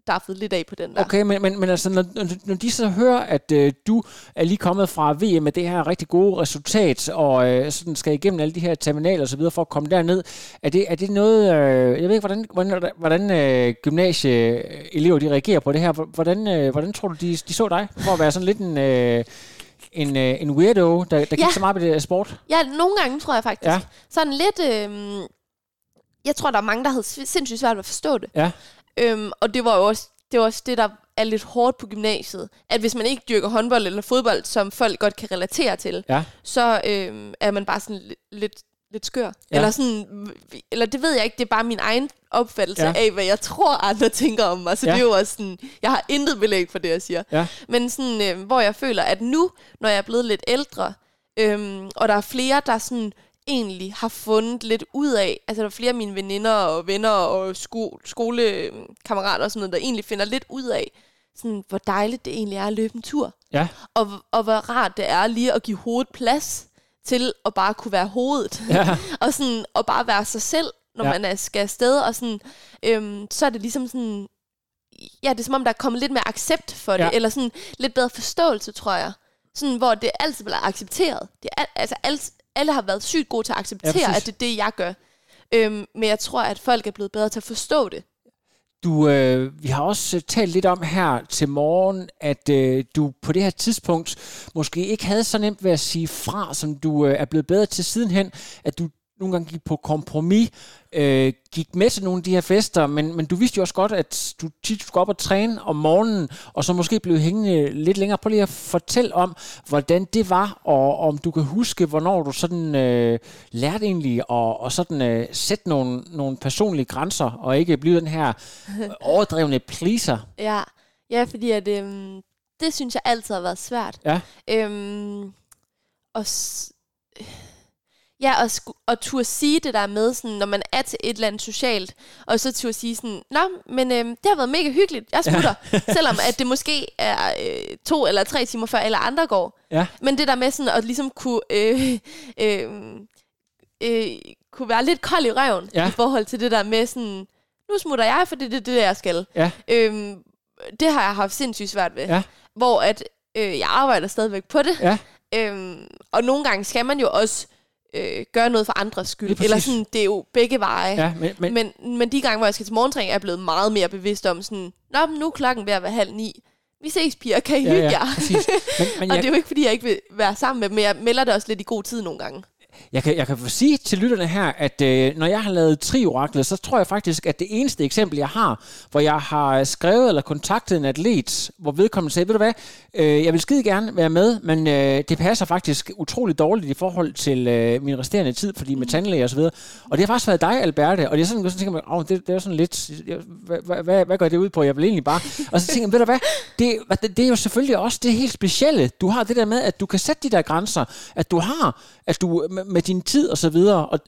daffet lidt af på den der. Okay, men, men, men altså, når, når- de så hører, at øh, du er lige kommet fra VM med det her rigtig gode resultat, og øh, sådan skal igennem alle de her terminaler og så videre for at komme derned, er det, er det noget, øh, jeg ved ikke, hvordan, hvordan, hvordan øh, gymnasieelever de reagerer på det her. Hvordan, øh, hvordan tror du, de, de så dig for at være sådan lidt en... Øh, en, øh, en weirdo, der, der gik Ja. så meget på det sport. Ja, nogle gange tror jeg faktisk. Ja. Sådan lidt... Øhm, jeg tror, der er mange, der havde sindssygt svært ved at forstå det. Ja. Øhm, og det var jo også det, var også det, der er lidt hårdt på gymnasiet. At hvis man ikke dyrker håndbold eller fodbold, som folk godt kan relatere til, Ja. så øhm, er man bare sådan lidt, lidt, skør. Ja. Eller, sådan, eller det ved jeg ikke, det er bare min egen opfattelse Ja. af, hvad jeg tror, andre tænker om mig. Så ja. det er jo også sådan, jeg har intet belæg for det, jeg siger. Ja. Men sådan, øh, hvor jeg føler, at nu, når jeg er blevet lidt ældre, øhm, og der er flere, der sådan egentlig har fundet lidt ud af, altså der er flere af mine veninder og venner og sko- skolekammerater og sådan noget, der egentlig finder lidt ud af, sådan, hvor dejligt det egentlig er at løbe en tur. Ja. Og, og hvor rart det er lige at give hovedet plads til at bare kunne være hovedet. Ja. og sådan og bare være sig selv, når Ja. man er, skal afsted. Og sådan, øhm, så er det ligesom sådan, ja, det er som om, der er kommet lidt mere accept for det, Ja. eller sådan lidt bedre forståelse, tror jeg. Sådan, hvor det altid bliver accepteret. Det er, al- altså, alle, alle har været sygt gode til at acceptere, præcis. ja, at det er det, jeg gør. Øhm, men jeg tror, at folk er blevet bedre til at forstå det. Du, øh, vi har også øh, talt lidt om her til morgen, at øh, du på det her tidspunkt måske ikke havde så nemt ved at sige fra, som du øh, er blevet bedre til sidenhen, at du nogle gange gik på kompromis, øh, gik med til nogle af de her fester, men, men du vidste jo også godt, at du tit skulle op og træne om morgenen, og så måske blev hængende lidt længere. Prøv lige at fortælle om, hvordan det var, og om du kan huske, hvornår du sådan øh, lærte egentlig at, og sådan, øh, sætte nogle, nogle personlige grænser, og ikke blive den her overdrevne pleaser. Ja, ja fordi at, øhm, det synes jeg altid har været svært. Ja. Øhm, og s- ja, og, sku, og turde sige det der med, sådan, når man er til et eller andet socialt, og så turde sige sådan, Nå, men øhm, det har været mega hyggeligt, jeg smutter, selvom at det måske er øh, to eller tre timer før alle andre går. Ja. Men det der med sådan at ligesom kunne, øh, øh, øh, kunne være lidt kold i røven, Ja. i forhold til det der med sådan, nu smutter jeg, for det er det, det, jeg skal. Ja. Øhm, det har jeg haft sindssygt svært ved. Ja. Hvor at øh, jeg arbejder stadigvæk på det. Ja. Øhm, og nogle gange skal man jo også øh, gøre noget for andres skyld. Præcis. Eller sådan, det er jo begge veje. Ja, men, men, Men, men, de gange, hvor jeg skal til morgentræning, er jeg blevet meget mere bevidst om sådan, Nå, men nu er klokken ved at være halv ni. Vi ses, piger. Kan I ja, hygge ja, jer? Men, men Og jeg, det er jo ikke, fordi jeg ikke vil være sammen med dem, men jeg melder det også lidt i god tid nogle gange. Jeg kan, jeg kan sige til lytterne her, at øh, når jeg har lavet trioraklet, så tror jeg faktisk, at det eneste eksempel, jeg har, hvor jeg har skrevet eller kontaktet en atlet, hvor vedkommende sagde, ved du hvad, øh, jeg vil skide gerne være med, men øh, det passer faktisk utrolig dårligt i forhold til øh, min resterende tid, fordi med tandlæge og så videre. Og det har faktisk været dig, Alberte, og det er sådan, så tænker man, oh, det, det er sådan lidt, jeg- hvad, hvad, hvad, går det ud på? Jeg vil egentlig bare... Og så tænker jeg, ved du hvad, det, hvad- det, det er jo selvfølgelig også det helt specielle. Du har det der med, at du kan sætte de der grænser, at du har, at du med, din tid og så videre, og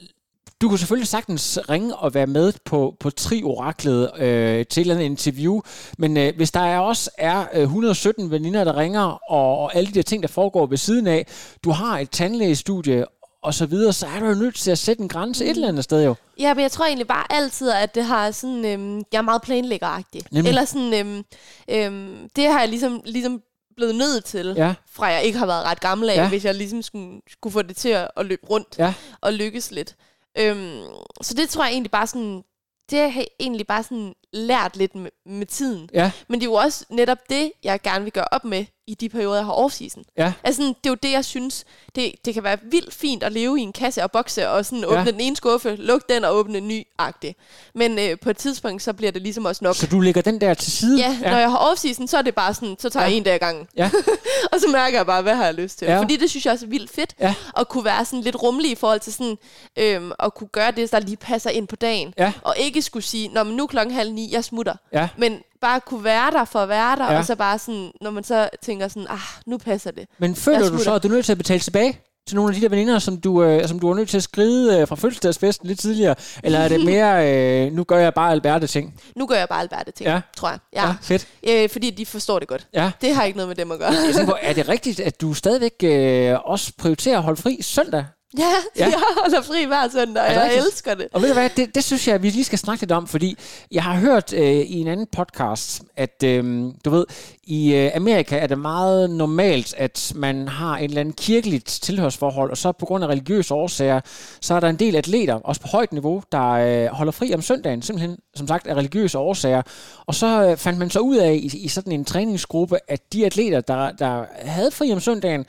du kunne selvfølgelig sagtens ringe og være med på, på Tri-oraklet øh, til et interview, men øh, hvis der er også er øh, 117 veninder, der ringer, og, og alle de der ting, der foregår ved siden af, du har et tandlægestudie og så videre, så er du jo nødt til at sætte en grænse et eller andet sted jo. Ja, men jeg tror egentlig bare altid, at det har sådan, øhm, jeg er meget planlæggeragtig. Nemlig. Eller sådan, øhm, øhm, det har jeg ligesom, ligesom blevet nødt til, Ja. fra jeg ikke har været ret gammel af, Ja. hvis jeg ligesom skulle, skulle få det til at, at løbe rundt Ja. og lykkes lidt. Øhm, så det tror jeg egentlig bare sådan, det jeg egentlig bare sådan lært lidt med, med tiden. Ja. Men det er jo også netop det, jeg gerne vil gøre op med i de perioder, jeg har off-season. Ja. Altså, sådan, det er jo det, jeg synes, det, det kan være vildt fint at leve i en kasse og bokse, og sådan åbne Ja. den ene skuffe, lukke den og åbne en ny-agtig. Men øh, på et tidspunkt, så bliver det ligesom også nok. Så du lægger den der til side? Ja, når jeg har off-season, så er det bare sådan, så tager Ja. jeg en dag ad gangen. Ja. og så mærker jeg bare, hvad har jeg lyst til. Ja. Ja. Fordi det synes jeg også er vildt fedt, Ja. at kunne være sådan lidt rummelig i forhold til sådan, øhm, at kunne gøre det, der lige passer ind på dagen. Ja. Og ikke skulle sige, når nu klokken halv ni, jeg smutter. Ja. Men bare kunne være der for at være der, Ja. og så bare sådan, når man så tænker sådan, ah, nu passer det. Men føler du så, at du er nødt til at betale tilbage til nogle af de der veninder, som du, øh, som du er nødt til at skride øh, fra fødselsdagsfesten lidt tidligere? Eller er det mere, øh, nu gør jeg bare Alberte ting? Nu gør jeg bare Alberte ting, Ja. tror jeg. Ja. ja fedt. Øh, fordi de forstår det godt. Ja. Det har ikke noget med dem at gøre. Jeg tænker er det rigtigt, at du stadigvæk øh, også prioriterer at holde fri søndag? Ja, Ja. jeg holder fri hver søndag, og jeg rigtigt? elsker det. Og ved du hvad, det, det synes jeg, at vi lige skal snakke lidt om, fordi jeg har hørt øh, i en anden podcast, at øh, du ved, i øh, Amerika er det meget normalt, at man har en eller anden kirkeligt tilhørsforhold, og så på grund af religiøse årsager, så er der en del atleter, også på højt niveau, der øh, holder fri om søndagen, simpelthen som sagt af religiøse årsager. Og så øh, fandt man så ud af i, i sådan en træningsgruppe, at de atleter, der, der havde fri om søndagen,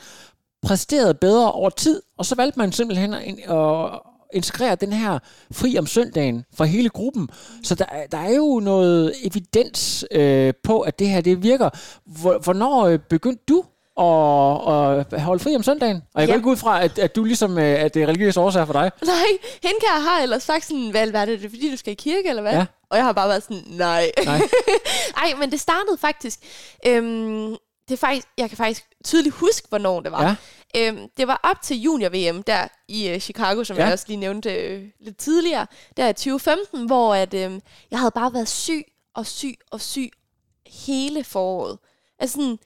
præsterede bedre over tid, og så valgte man simpelthen at, at integrere den her fri om søndagen for hele gruppen. Så der, er- der er jo noget evidens øh, på, at det her det virker. Hvor- Hvornår øh, begyndte du at, at holde fri om søndagen? Og jeg går Ja. ikke ud fra, at, at du ligesom øh, at det er religiøse årsager for dig. Nej, hende kan jeg har ellers sagt sådan, hvad, hvad er det, er det fordi du skal i kirke, eller hvad? Ja. Og jeg har bare været sådan, nej. Nej. Ej, men det startede faktisk, øhm, det er faktisk, jeg kan faktisk tydeligt huske, hvornår det var. Ja. Øhm, det var op til junior-VM der i øh, Chicago, som Ja. jeg også lige nævnte øh, lidt tidligere, der i 2015, hvor at, øh, jeg havde bare været syg og syg og syg hele foråret. Altså sådan,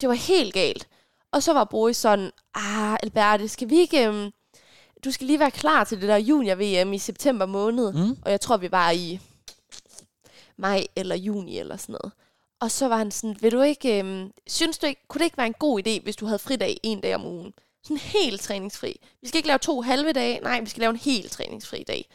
det var helt galt. Og så var Boris sådan, ah, Alberte, skal vi ikke... Øhm, du skal lige være klar til det der junior-VM i september måned. Mm. Og jeg tror, vi var i maj eller juni eller sådan noget. Og så var han sådan, vil du ikke, øhm, synes du ikke, kunne det ikke være en god idé, hvis du havde fridag en dag om ugen? Sådan helt træningsfri. Vi skal ikke lave to halve dage, nej, vi skal lave en helt træningsfri dag.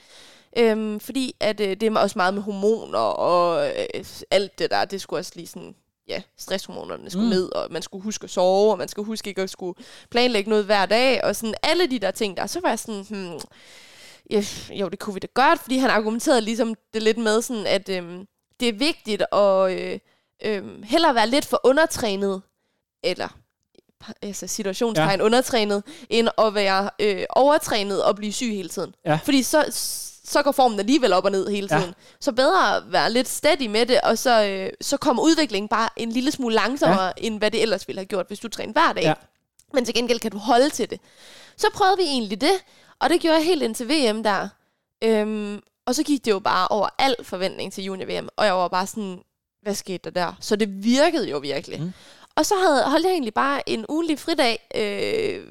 Øhm, fordi at, øh, det er også meget med hormoner og øh, alt det der, det skulle også lige sådan, ja, stresshormonerne skulle Mm. ned, og man skulle huske at sove, og man skulle huske ikke at skulle planlægge noget hver dag, og sådan alle de der ting der. Så var jeg sådan, hmm, ja, jo, det kunne vi da godt, fordi han argumenterede ligesom det lidt med sådan, at øhm, det er vigtigt at øh, øh, hellere være lidt for undertrænet, eller altså situationstegn ja. undertrænet, end at være øh, overtrænet og blive syg hele tiden. Ja. Fordi så, så går formen alligevel op og ned hele Ja. tiden. Så bedre at være lidt steady med det, og så, øh, så kommer udviklingen bare en lille smule langsommere, ja. end hvad det ellers ville have gjort, hvis du træner hver dag. Ja. Men til gengæld kan du holde til det. Så prøvede vi egentlig det, og det gjorde jeg helt indtil VM der. Øhm, og så gik det jo bare over al forventning til junior-VM, og jeg var bare sådan, hvad skete der der? Så det virkede jo virkelig. Mm. Og så havde, holdt jeg egentlig bare en ugenlig fridag, øh,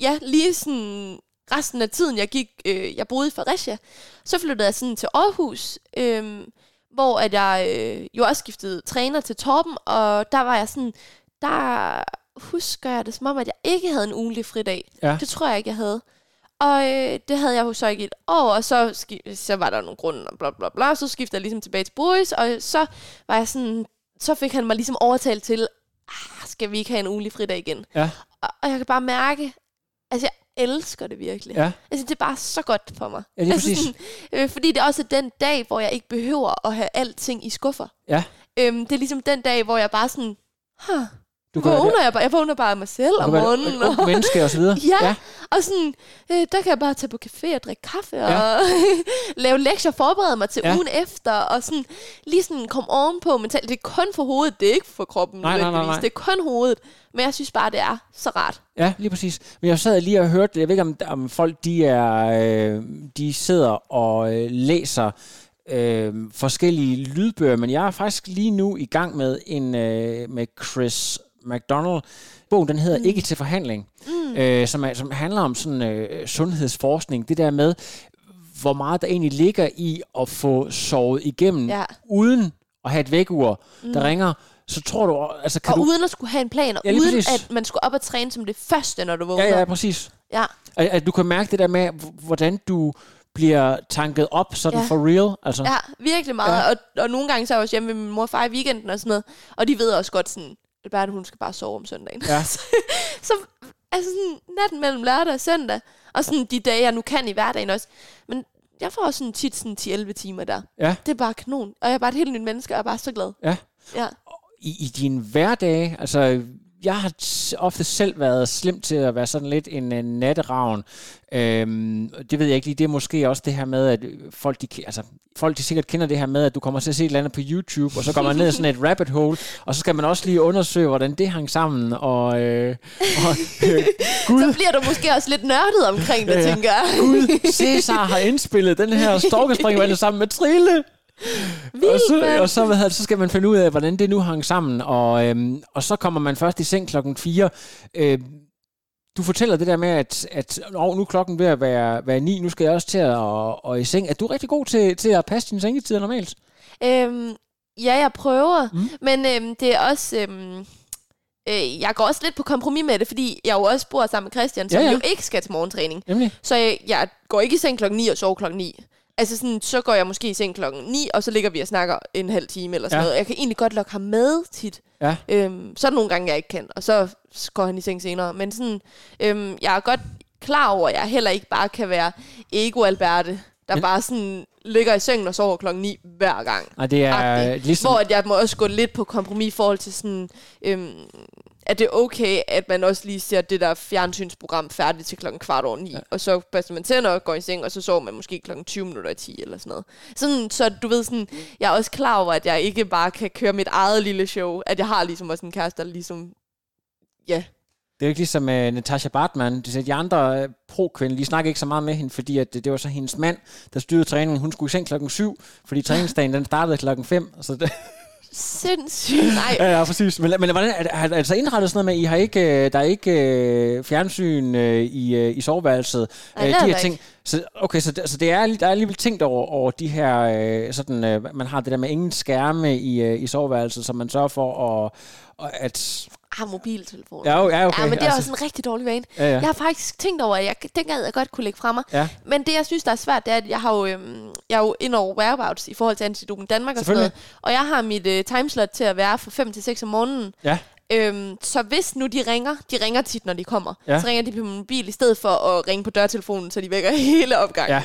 ja, lige sådan resten af tiden, jeg gik, øh, jeg boede i Fredericia. Så flyttede jeg sådan til Aarhus, øh, hvor at jeg øh, jo også skiftede træner til Torben, og der var jeg sådan, der husker jeg det som om, at jeg ikke havde en ugenlig fridag. Ja. Det tror jeg ikke, jeg havde. Og øh, det havde jeg jo så ikke et år, og så, så var der nogle grunde, og bla bla bla, så skiftede jeg ligesom tilbage til Boris, og så var jeg sådan, så fik han mig ligesom overtalt til, ah, skal vi ikke have en ugenlig fridag igen? Ja. Og, og jeg kan bare mærke, altså jeg elsker det virkelig. Ja. Altså det er bare så godt for mig. Ja, lige altså, præcis. sådan, øh, fordi det er også den dag, hvor jeg ikke behøver at have alting i skuffer. Ja. Øhm, det er ligesom den dag, hvor jeg bare sådan, huh, Du vågner jeg, bare, jeg vågner bare af mig selv om morgenen. ungt menneske og så videre. Ja. ja. Og sådan, øh, der kan jeg bare tage på café og drikke kaffe Ja. og lave lektier, forberede mig til Ja. ugen efter, og sådan lige sådan komme ovenpå mentalt. Det er kun for hovedet, det er ikke for kroppen Nej, nej, nej, nej. Det er kun hovedet. Men jeg synes bare, det er så rart. Ja, lige præcis. Men jeg sad lige og hørte, jeg ved ikke om, om folk de er, øh, de sidder og øh, læser øh, forskellige lydbøger, men jeg er faktisk lige nu i gang med en øh, med Chris McDonald. Bogen den hedder mm. Ikke til forhandling, mm. øh, som, er, som handler om sådan øh, sundhedsforskning. Det der med, hvor meget der egentlig ligger i at få sovet igennem, Ja. uden at have et vækkeur, mm. der ringer. Så tror du, altså kan og du... uden at skulle have en plan, og Ja, uden præcis. at man skulle op og træne som det første, når du vågner. Ja, ja, præcis. ja. At, at du kan mærke det der med, hvordan du bliver tanket op sådan ja. For real. Altså. Ja, virkelig meget. Ja. Og, og nogle gange så er jeg også hjemme med min mor og far i weekenden og sådan noget. Og de ved også godt sådan, Alberte, hun skal bare sove om søndagen. Ja. så altså sådan natten mellem lørdag og søndag. Og sådan de dage, jeg nu kan i hverdagen også. Men jeg får også sådan tit sådan 10-11 timer der. Ja. Det er bare kanon. Og jeg er bare et helt nyt menneske, og jeg er bare så glad. Ja. Ja. I, I din hverdag, altså jeg har ofte selv været slem til at være sådan lidt en, en natteravn. Øhm, det ved jeg ikke lige. Det er måske også det her med, at folk de, altså, folk de sikkert kender det her med, at du kommer til at se et eller andet på YouTube, og så kommer man ned i sådan et rabbit hole, og så skal man også lige undersøge, hvordan det hang sammen. Og, øh, og øh, Gud, Så bliver du måske også lidt nørdet omkring det, Ja, ja. tænker jeg. Gud, Cæsar har indspillet den her storkespringvand sammen med Trille. Og, så, og så, hvad det, så skal man finde ud af, hvordan det nu hang sammen. Og, øhm, og så kommer man først i seng klokken 4. Øhm, du fortæller det der med, at, at oh, nu er klokken ved at være, være 9, nu skal jeg også til at og, og i seng. Er du rigtig god til, til at passe dine sengetider normalt? Øhm, ja, jeg prøver, Mm. men øhm, det er også... Øhm, øh, jeg går også lidt på kompromis med det, fordi jeg jo også bor sammen med Christian, som ja. ja. jo ikke skal til morgentræning. Nemlig? Så jeg, jeg går ikke i seng klokken 9 og sover klokken 9. Altså sådan, så går jeg måske i seng klokken 9, og så ligger vi og snakker en halv time eller sådan Ja. noget. Jeg kan egentlig godt lokke ham med tit. Ja. Øhm, så er der nogle gange, jeg ikke kan, og så går han i seng senere. Men sådan, øhm, jeg er godt klar over, at jeg heller ikke bare kan være ego-Alberte, der Men- bare sådan ligger i sengen og sover klokken 9 hver gang. Og det er Agtigt. ligesom... Hvor at jeg må også gå lidt på kompromis i forhold til sådan, øhm, at det er okay, at man også lige ser det der fjernsynsprogram færdigt til klokken kvart over ni, ja. og så børster man tænder og går i seng, og så sover man måske klokken 20 minutter i 10 eller sådan noget. Sådan, så du ved sådan, jeg er også klar over, at jeg ikke bare kan køre mit eget lille show, at jeg har ligesom også en kæreste, der ligesom, ja, Det er jo ikke ligesom uh, Natasha Bartman. De, de andre uh, pro-kvinder, de snakker ikke så meget med hende, fordi at, det, det var så hendes mand, der styrede træningen. Hun skulle i seng klokken 7, fordi træningsdagen den startede klokken 5. Så det, sindssygt, nej. ja, ja, præcis. Men, men hvordan, er, er, altså indrettet sådan noget med, I har ikke, øh, der er ikke øh, fjernsyn øh, i, øh, i soveværelset? Nej, Øh, det er de her ting. Så, okay, så, det- så det er, der er alligevel tænkt over, over de her, øh, sådan, øh, man har det der med ingen skærme i, øh, i soveværelset, så man sørger for at, og at Ah, mobiltelefon. Ja, ja, okay, ja, men det er altså- også en rigtig dårlig vane. Ja, ja. Jeg har faktisk tænkt over, at jeg, den gad jeg godt kunne lægge fra mig. Ja. Men det, jeg synes, der er svært, det er, at jeg har jo, øhm, jeg er jo ind over whereabouts i forhold til Antidoping Danmark og sådan noget. Og jeg har mit øh, timeslot til at være fra 5 til 6 om morgenen. Ja. Øhm, så hvis nu de ringer, de ringer tit, når de kommer, Ja. så ringer de på min mobil i stedet for at ringe på dørtelefonen, så de vækker hele opgangen.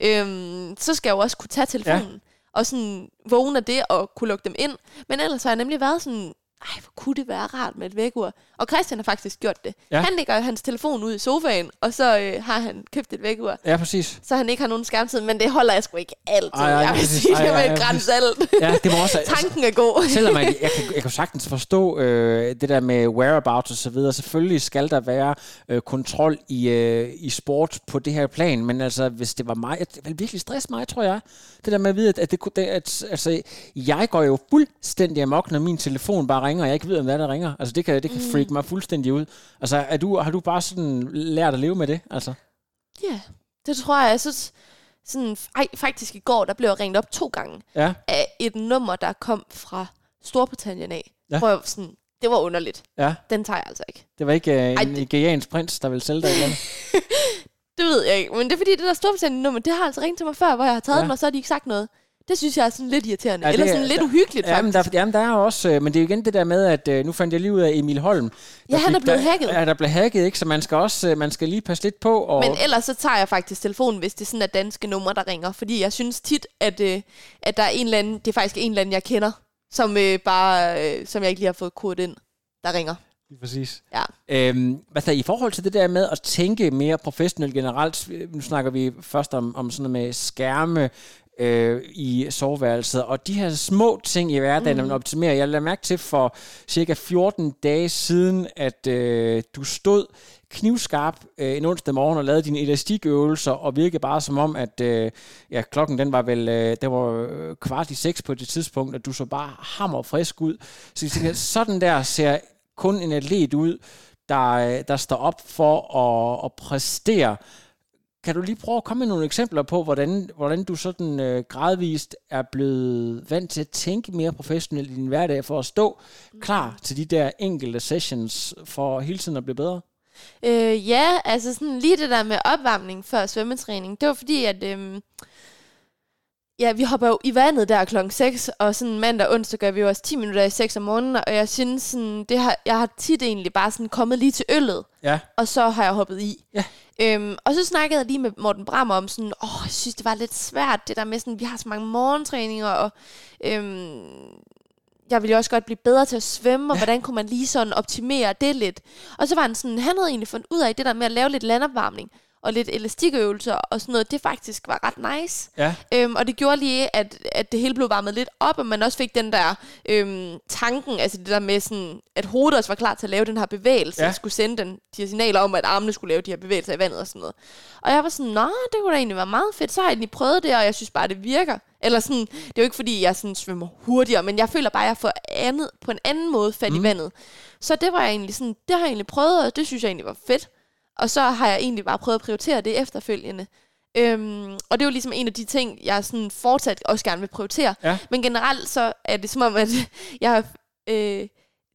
Ja. Øhm, så skal jeg jo også kunne tage telefonen. Ja. Og sådan vågne af det og kunne lukke dem ind. Men ellers har jeg nemlig været sådan, ej, hvor kunne det være rart med et vækkeur. Og Christian har faktisk gjort det. Ja. Han lægger hans telefon ud i sofaen, og så øh, har han købt et vækkeur. Ja, præcis. Så han ikke har nogen skærmtid, men det holder jeg sgu ikke altid. Ej, ej, jeg vil præcis. sige Ej, det ej, med ej, et græns alt. Ja, det må også... Tanken er god. Selvom jeg, jeg, kan, jeg kan sagtens forstå øh, det der med whereabouts og så videre. Selvfølgelig skal der være øh, kontrol i, øh, i sport på det her plan, men altså, hvis det var mig, det ville virkelig stresse mig, tror jeg. Det der med at vide, at, at, det, det, at altså, jeg går jo fuldstændig amok, når min telefon bare ringer, og jeg ikke ved, om hvad der ringer. Altså, det kan, det kan freak mig fuldstændig ud. Altså, er du, har du bare sådan lært at leve med det? Altså? Ja, det tror jeg. Jeg synes, sådan, ej, faktisk i går, der blev jeg ringet op to gange Ja, af et nummer, der kom fra Storbritannien af. Ja. Hvor jeg sådan, det var underligt. ja. Den tager jeg altså ikke. Det var ikke øh, en det- nigeriansk prins, der ville sælge dig eller. Det ved jeg ikke, men det er fordi, det der Storbritannien-nummer, det har altså ringet til mig før, hvor jeg har taget ja. den, og så har de ikke sagt noget. Det synes jeg er sådan lidt irriterende. Ja, Eller er- sådan lidt der- uhyggeligt, Jamen faktisk. der, jamen, der er også, øh, men det er jo igen det der med, at øh, nu fandt jeg lige ud af Emil Holm. Ja, han er blevet der, hacket. Ja, der blev hacket, ikke? Så man skal også øh, man skal lige passe lidt på. Og, Men ellers så tager jeg faktisk telefonen, hvis det sådan er danske numre, der ringer. Fordi jeg synes tit, at, øh, at der er en eller anden, det er faktisk en eller anden, jeg kender, som øh, bare, øh, som jeg ikke lige har fået kodet ind, der ringer. Lige præcis. Ja. Øhm, hvad der, I forhold til det der med at tænke mere professionelt generelt, nu snakker vi først om, om sådan noget med skærme øh, i soveværelset, og de her små ting i hverdagen, mm. man optimerer. Jeg lader mærke til for cirka 14 dage siden, at øh, du stod knivskarp øh, en onsdag morgen og lavede dine elastikøvelser, og virkede bare som om, at øh, ja, klokken den var vel øh, det var øh, kvart i seks på det tidspunkt, at du så bare hammer frisk ud. Så jeg tænker, sådan der ser kun en atlet ud, der, øh, der står op for at, at præstere. Kan du lige prøve at komme med nogle eksempler på, hvordan, hvordan du sådan øh, gradvist er blevet vant til at tænke mere professionelt i din hverdag for at stå klar til de der enkelte sessions for hele tiden at blive bedre? Øh, ja, altså sådan lige det der med opvarmning før svømmetræning, det var fordi, at øhm, ja, vi hopper jo i vandet der klokken 6, og sådan mandag og onsdag gør vi jo også 10 minutter i 6 om morgenen, og jeg synes sådan, det har, jeg har tit egentlig bare sådan kommet lige til øllet, Ja. og så har jeg hoppet i. Ja. Øhm, og så snakkede jeg lige med Morten Brammer om sådan, åh, jeg synes, det var lidt svært, det der med sådan, vi har så mange morgentræninger, og øhm, jeg ville jo også godt blive bedre til at svømme, og ja. hvordan kunne man lige sådan optimere det lidt. Og så var han sådan, han havde egentlig fundet ud af det der med at lave lidt landopvarmning og lidt elastikøvelser og sådan noget, det faktisk var ret nice. Ja. Øhm, og det gjorde lige, at, at det hele blev varmet lidt op, og man også fik den der øhm, tanken, altså det der med sådan, at hovedet også var klar til at lave den her bevægelse, Ja. skulle sende den, de her signaler om, at armene skulle lave de her bevægelser i vandet og sådan noget. Og jeg var sådan, nå, det kunne da egentlig være meget fedt, så har jeg egentlig prøvet det, og jeg synes bare, det virker. Eller sådan, det er jo ikke fordi, jeg sådan svømmer hurtigere, men jeg føler bare, at jeg får andet, på en anden måde fat mm. i vandet. Så det var jeg egentlig sådan, det har jeg egentlig prøvet, og det synes jeg egentlig var fedt. Og så har jeg egentlig bare prøvet at prioritere det efterfølgende. Øhm, og det er jo ligesom en af de ting, jeg sådan fortsat også gerne vil prioritere. Ja. Men generelt så er det som om, at jeg. Øh,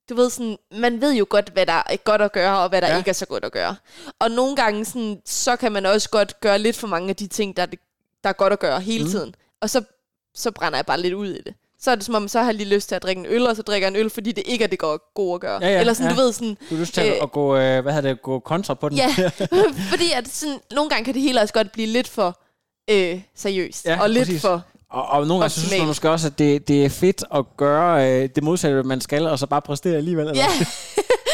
du ved sådan, man ved jo godt, hvad der er godt at gøre, og hvad der Ja. ikke er så godt at gøre. Og nogle gange, sådan, så kan man også godt gøre lidt for mange af de ting, der er, der er godt at gøre hele mm. tiden. Og så, så brænder jeg bare lidt ud i det. Så er det som om, så har jeg lige lyst til at drikke en øl, og så drikker jeg en øl, fordi det ikke er det går- gode at gøre. Ja, ja, Eller sådan, ja. du ved sådan, Du har lyst til øh, at gå, øh, hvad hedder det, gå kontra på den? Ja, fordi at sådan, nogle gange kan det hele også godt blive lidt for øh, seriøst. Ja, og lidt præcis. for... Og, og nogle gange synes man måske også, at det, det er fedt at gøre øh, det modsatte, man skal, og så bare præstere alligevel. Eller? Ja,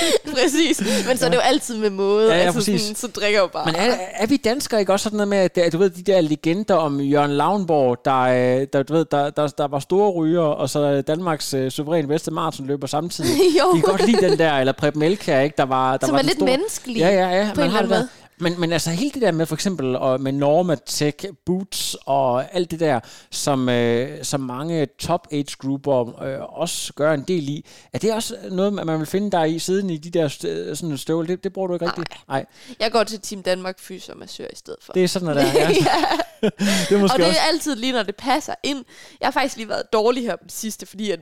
præcis. Men så er det jo altid med måde. Ja, ja, altså, præcis. sådan, så drikker jeg jo bare. Men er, er vi danskere ikke også sådan noget med, at at du ved, de der legender om Jørgen Lavnborg, der, øh, der, du ved, der, der, der var store ryger, og så Danmarks øh, suveræn bedste maratonløber samtidig. jo, De kan godt lide den der, eller Preb Melkær, ikke? Der var, der som var er lidt store... menneskelig. Ja, ja, ja. man har det der. Men, men altså helt det der med for eksempel og med Norma Tech, Boots og alt det der, som, øh, som mange top age grupper øh, også gør en del i, er det også noget, man vil finde der i siden i de der stø- sådan støvler? Det, det bruger du ikke rigtigt? Nej. Jeg går til Team Danmark Fys og massør i stedet for. Det er sådan, der er. Ja. det er og måske det også... er altid lige, når det passer ind. Jeg har faktisk lige været dårlig her på det sidste, fordi at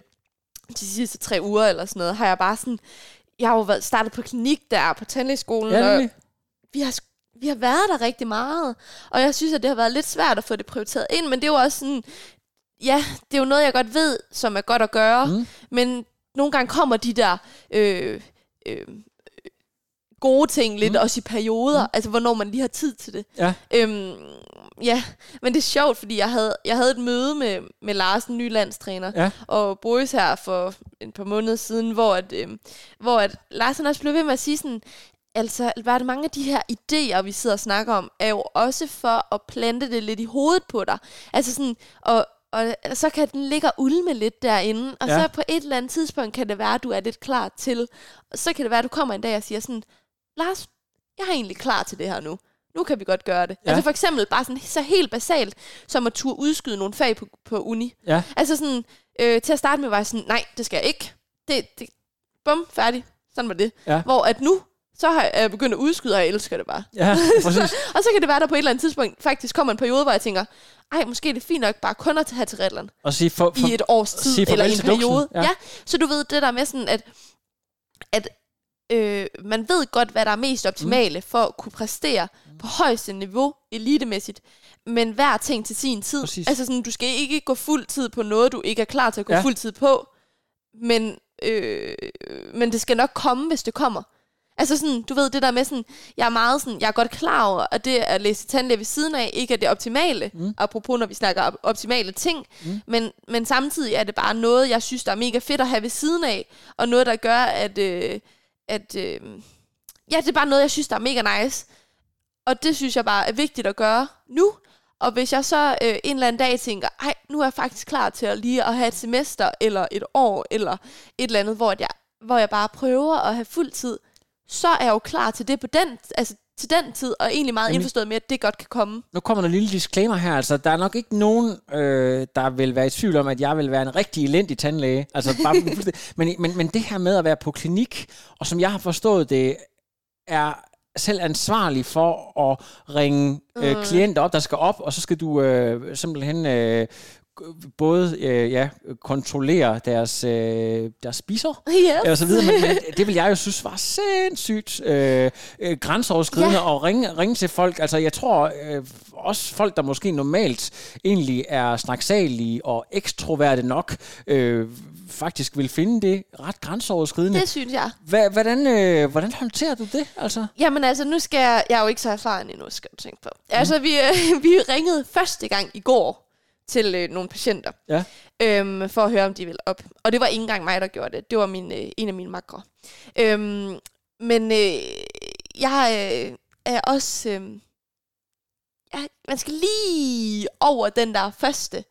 de sidste tre uger eller sådan noget, har jeg bare sådan... Jeg har jo været startet på klinik der på tandlægeskolen, Ja, og. Vi har, vi har været der rigtig meget. Og jeg synes, at det har været lidt svært at få det prioriteret ind, men det er jo også sådan... Ja, det er jo noget, jeg godt ved, som er godt at gøre. Mm. Men nogle gange kommer de der... Øh, øh, gode ting lidt, Mm. også i perioder, mm. altså hvornår man lige har tid til det. Ja. Øhm, ja, men det er sjovt, fordi jeg havde, jeg havde et møde med, med Lars, den nye landstræner, Ja. og Boris her for et par måneder siden, hvor, at, øhm, hvor at Lars han også blev ved med at sige sådan, altså Albert, mange af de her idéer, vi sidder og snakker om, er jo også for at plante det lidt i hovedet på dig. Altså sådan, og, og så kan den ligge og ulme lidt derinde, og Ja. så på et eller andet tidspunkt kan det være, at du er lidt klar til, og så kan det være, at du kommer en dag og siger sådan, Lars, jeg er egentlig klar til det her nu. Nu kan vi godt gøre det. Ja. Altså for eksempel bare sådan så helt basalt, som at turde udskyde nogle fag på, på uni. Ja. Altså sådan, øh, til at starte med var jeg sådan, nej, det skal jeg ikke. Det, det, bum, færdig. Sådan var det. Ja. Hvor at nu, så har jeg begyndt at udskyde, og jeg elsker det bare. Ja, præcis. Og så kan det være, der på et eller andet tidspunkt faktisk kommer en periode, hvor jeg tænker, ej, måske er det fint nok bare kun at have til Redland Og sige for, for, i et års tid, sige eller en periode. Ja. Ja. så du ved det der med sådan, at, at øh, man ved godt, hvad der er mest optimale mm. for at kunne præstere mm. på højeste niveau, elitemæssigt, men hver ting til sin tid. Præcis. Altså sådan, du skal ikke gå fuld tid på noget, du ikke er klar til at gå ja. fuld tid på, men, øh, men det skal nok komme, hvis det kommer. Altså sådan, du ved det der med sådan, jeg er meget sådan, jeg er godt klar over, at det at læse tandlæge ved siden af, ikke er det optimale, Mm. apropos når vi snakker op- optimale ting, mm. men, men samtidig er det bare noget, jeg synes, der er mega fedt at have ved siden af, og noget, der gør, at, øh, at øh, ja, det er bare noget, jeg synes, der er mega nice, og det synes jeg bare er vigtigt at gøre nu, og hvis jeg så øh, en eller anden dag tænker, ej, nu er jeg faktisk klar til at lige at have et semester, eller et år, eller et eller andet, hvor jeg, hvor jeg bare prøver at have fuld tid, så er jeg jo klar til det på den, altså til den tid, og egentlig meget Nemlig. indforstået med, at det godt kan komme. Nu kommer der en lille disclaimer her. Altså, der er nok ikke nogen, øh, der vil være i tvivl om, at jeg vil være en rigtig elendig tandlæge. Altså, bare men, men, men det her med at være på klinik, og som jeg har forstået det, er selv ansvarlig for at ringe øh, Mm. klienter op, der skal op, og så skal du øh, simpelthen øh, både øh, ja, kontrollere deres, øh, deres spiser, Yes. og så videre, men, men det vil jeg jo synes var sindssygt øh, øh, grænseoverskridende Ja. at ringe, ringe til folk. Altså jeg tror øh, også folk, der måske normalt egentlig er snaksalige og ekstroverte nok, øh, faktisk vil finde det ret grænseoverskridende. Det synes jeg. Hva, hvordan, øh, hvordan håndterer du det? Altså? Jamen altså, nu skal jeg... Jeg er jo ikke så erfaren endnu, skal du tænke på. Altså, vi, øh, vi ringede første gang i går til øh, nogle patienter, Ja. øhm, for at høre, om de vil op. Og det var ikke engang mig, der gjorde det. Det var min, øh, en af mine makre. Øhm, men øh, jeg øh, er også... Øh, ja, man skal lige over den der første...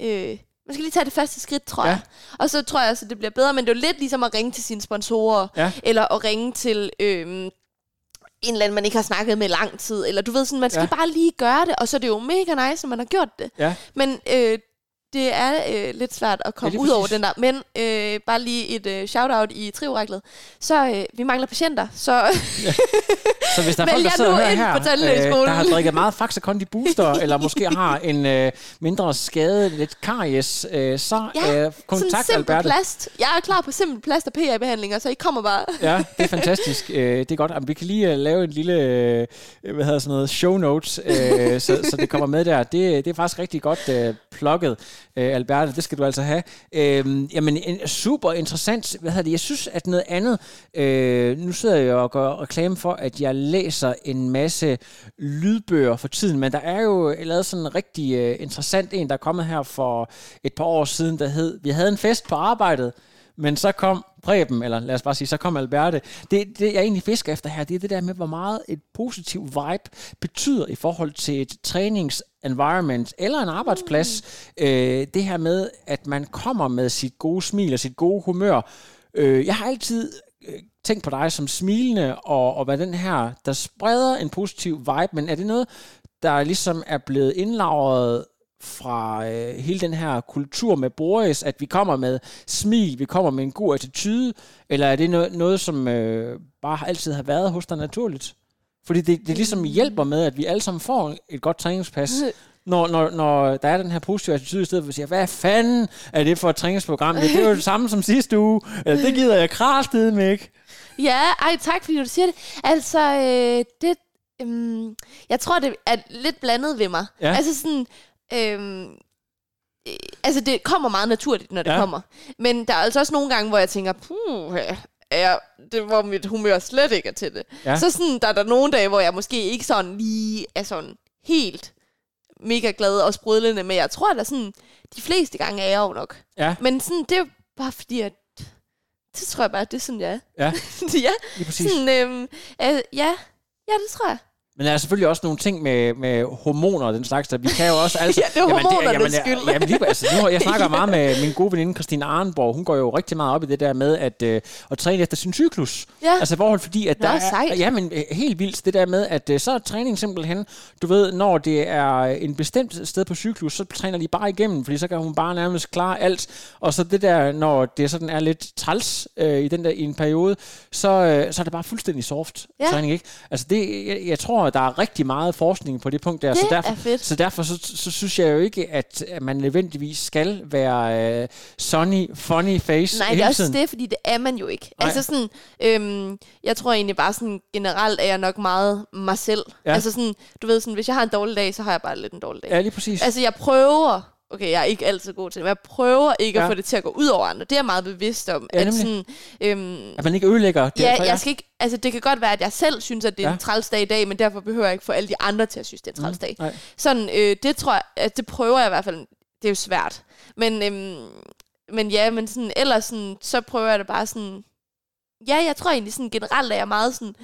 Øh, man skal lige tage det første skridt, tror Ja. jeg. Og så tror jeg, at det bliver bedre. Men det er jo lidt ligesom at ringe til sine sponsorer. Ja. Eller at ringe til... Øh, en eller anden, man ikke har snakket med lang tid. Eller du ved sådan, man skal Ja. bare lige gøre det. Og så er det jo mega nice, at man har gjort det. Ja. Men øh, det er øh, lidt svært at komme ja, ud over den der. Men øh, bare lige et øh, shout-out i trioraklet. Så øh, vi mangler patienter, så Så hvis der er folk, der sidder her, på tandlægeskolen. øh, der har drikket meget Faxe Kondi Booster, eller måske har en øh, mindre skade, lidt karies, øh, så ja, øh, kontakt Alberte. plast. Jeg er klar på simpel plast og PA-behandlinger, så I kommer bare. Ja, det er fantastisk. Øh, det er godt. Jamen, vi kan lige øh, lave en lille øh, hvad hedder sådan noget, show notes, øh, så, så det kommer med der. Det, det er faktisk rigtig godt øh, plukket, øh, Alberte. Det skal du altså have. Øh, jamen, en super interessant. Hvad hedder det? Jeg synes, at noget andet... Øh, nu sidder jeg og gør reklame for, at jeg læser en masse lydbøger for tiden, men der er jo lavet sådan en rigtig øh, interessant en, der er kommet her for et par år siden, der hed, vi havde en fest på arbejdet, men så kom Preben, eller lad os bare sige, så kom Alberte. Det, det jeg egentlig fisker efter her, det er det der med, hvor meget et positiv vibe betyder i forhold til et trænings træningsenvironment eller en arbejdsplads. Mm. Øh, det her med, at man kommer med sit gode smil og sit gode humør. Øh, jeg har altid øh, tænkt på dig som smilende og, og hvad den her, der spreder en positiv vibe, men er det noget, der ligesom er blevet indlagret fra øh, hele den her kultur med Boris, at vi kommer med smil, vi kommer med en god attitude, eller er det noget, noget som øh, bare altid har været hos dig naturligt? Fordi det, det ligesom hjælper med, at vi alle sammen får et godt træningspas, når, når, når der er den her positive attitude, i stedet for at sige, hvad fanden er det for et træningsprogram? Det er jo det samme som sidste uge. Det gider jeg kraftedeme ikke. Ja, ej tak, fordi du siger det. Altså, øh, det... Øhm, jeg tror, det er lidt blandet ved mig. Ja. Altså sådan... Øhm, øh, altså, det kommer meget naturligt, når det ja. kommer. Men der er altså også nogle gange, hvor jeg tænker, puh, ja, det hvor mit humør slet ikke er til det. Ja. Så sådan, der er der nogle dage, hvor jeg måske ikke sådan lige er sådan helt mega glad og sprudlende, men jeg tror, at sådan, de fleste gange er jeg jo nok. Ja, Men sådan, det er bare fordi, at det tror jeg bare, det er sådan, jeg er. ja, ja, lige præcis. sådan, øhm, øh, ja, ja, det tror jeg. Men der er selvfølgelig også nogle ting med, med hormoner og den slags, der vi kan jo også... Altså, Ja, det er hormonernes jamen, skyld. Jamen, lige, altså, nu, jeg snakker meget med min gode veninde Christine Arnborg. Hun går jo rigtig meget op i det der med at, øh, at træne efter sin cyklus. Ja. Altså forhold, fordi at Nå, der er... sejt. Ja, men øh, helt vildt det der med, at øh, så er træning simpelthen... Du ved, når det er en bestemt sted på cyklus, så træner de bare igennem, fordi så kan hun bare nærmest klare alt. Og så det der, når det sådan er lidt træls øh, i den der i en periode, så, øh, så er det bare fuldstændig soft Ja. træning, ikke? Altså det, jeg, jeg tror, der er rigtig meget forskning på det punkt der. Det så derfor, er fedt. Så derfor så, så synes jeg jo ikke, at at man nødvendigvis skal være øh, sunny, funny face Nej, det er også det, fordi det er man jo ikke. Nej. Altså sådan, øhm, jeg tror egentlig bare sådan, generelt er jeg nok meget mig selv. Ja. Altså sådan, du ved sådan, hvis jeg har en dårlig dag, så har jeg bare lidt en dårlig dag. Ja, lige præcis. Altså jeg prøver, okay, jeg er ikke altid god til det, men jeg prøver ikke Ja. at få det til at gå ud over andre. Det er jeg meget bevidst om. Ja, at sådan, øhm, at man ikke ødelægger det. Ja, for- jeg skal ikke, altså det kan godt være, at jeg selv synes, at det er Ja. en træls dag i dag, men derfor behøver jeg ikke få alle de andre til at synes, det er en træls dag. nej. Sådan, øh, det tror jeg, at det prøver jeg i hvert fald. Det er jo svært. Men, øhm, men ja, men sådan, ellers sådan, så prøver jeg det bare sådan, ja, jeg tror egentlig sådan generelt er jeg meget sådan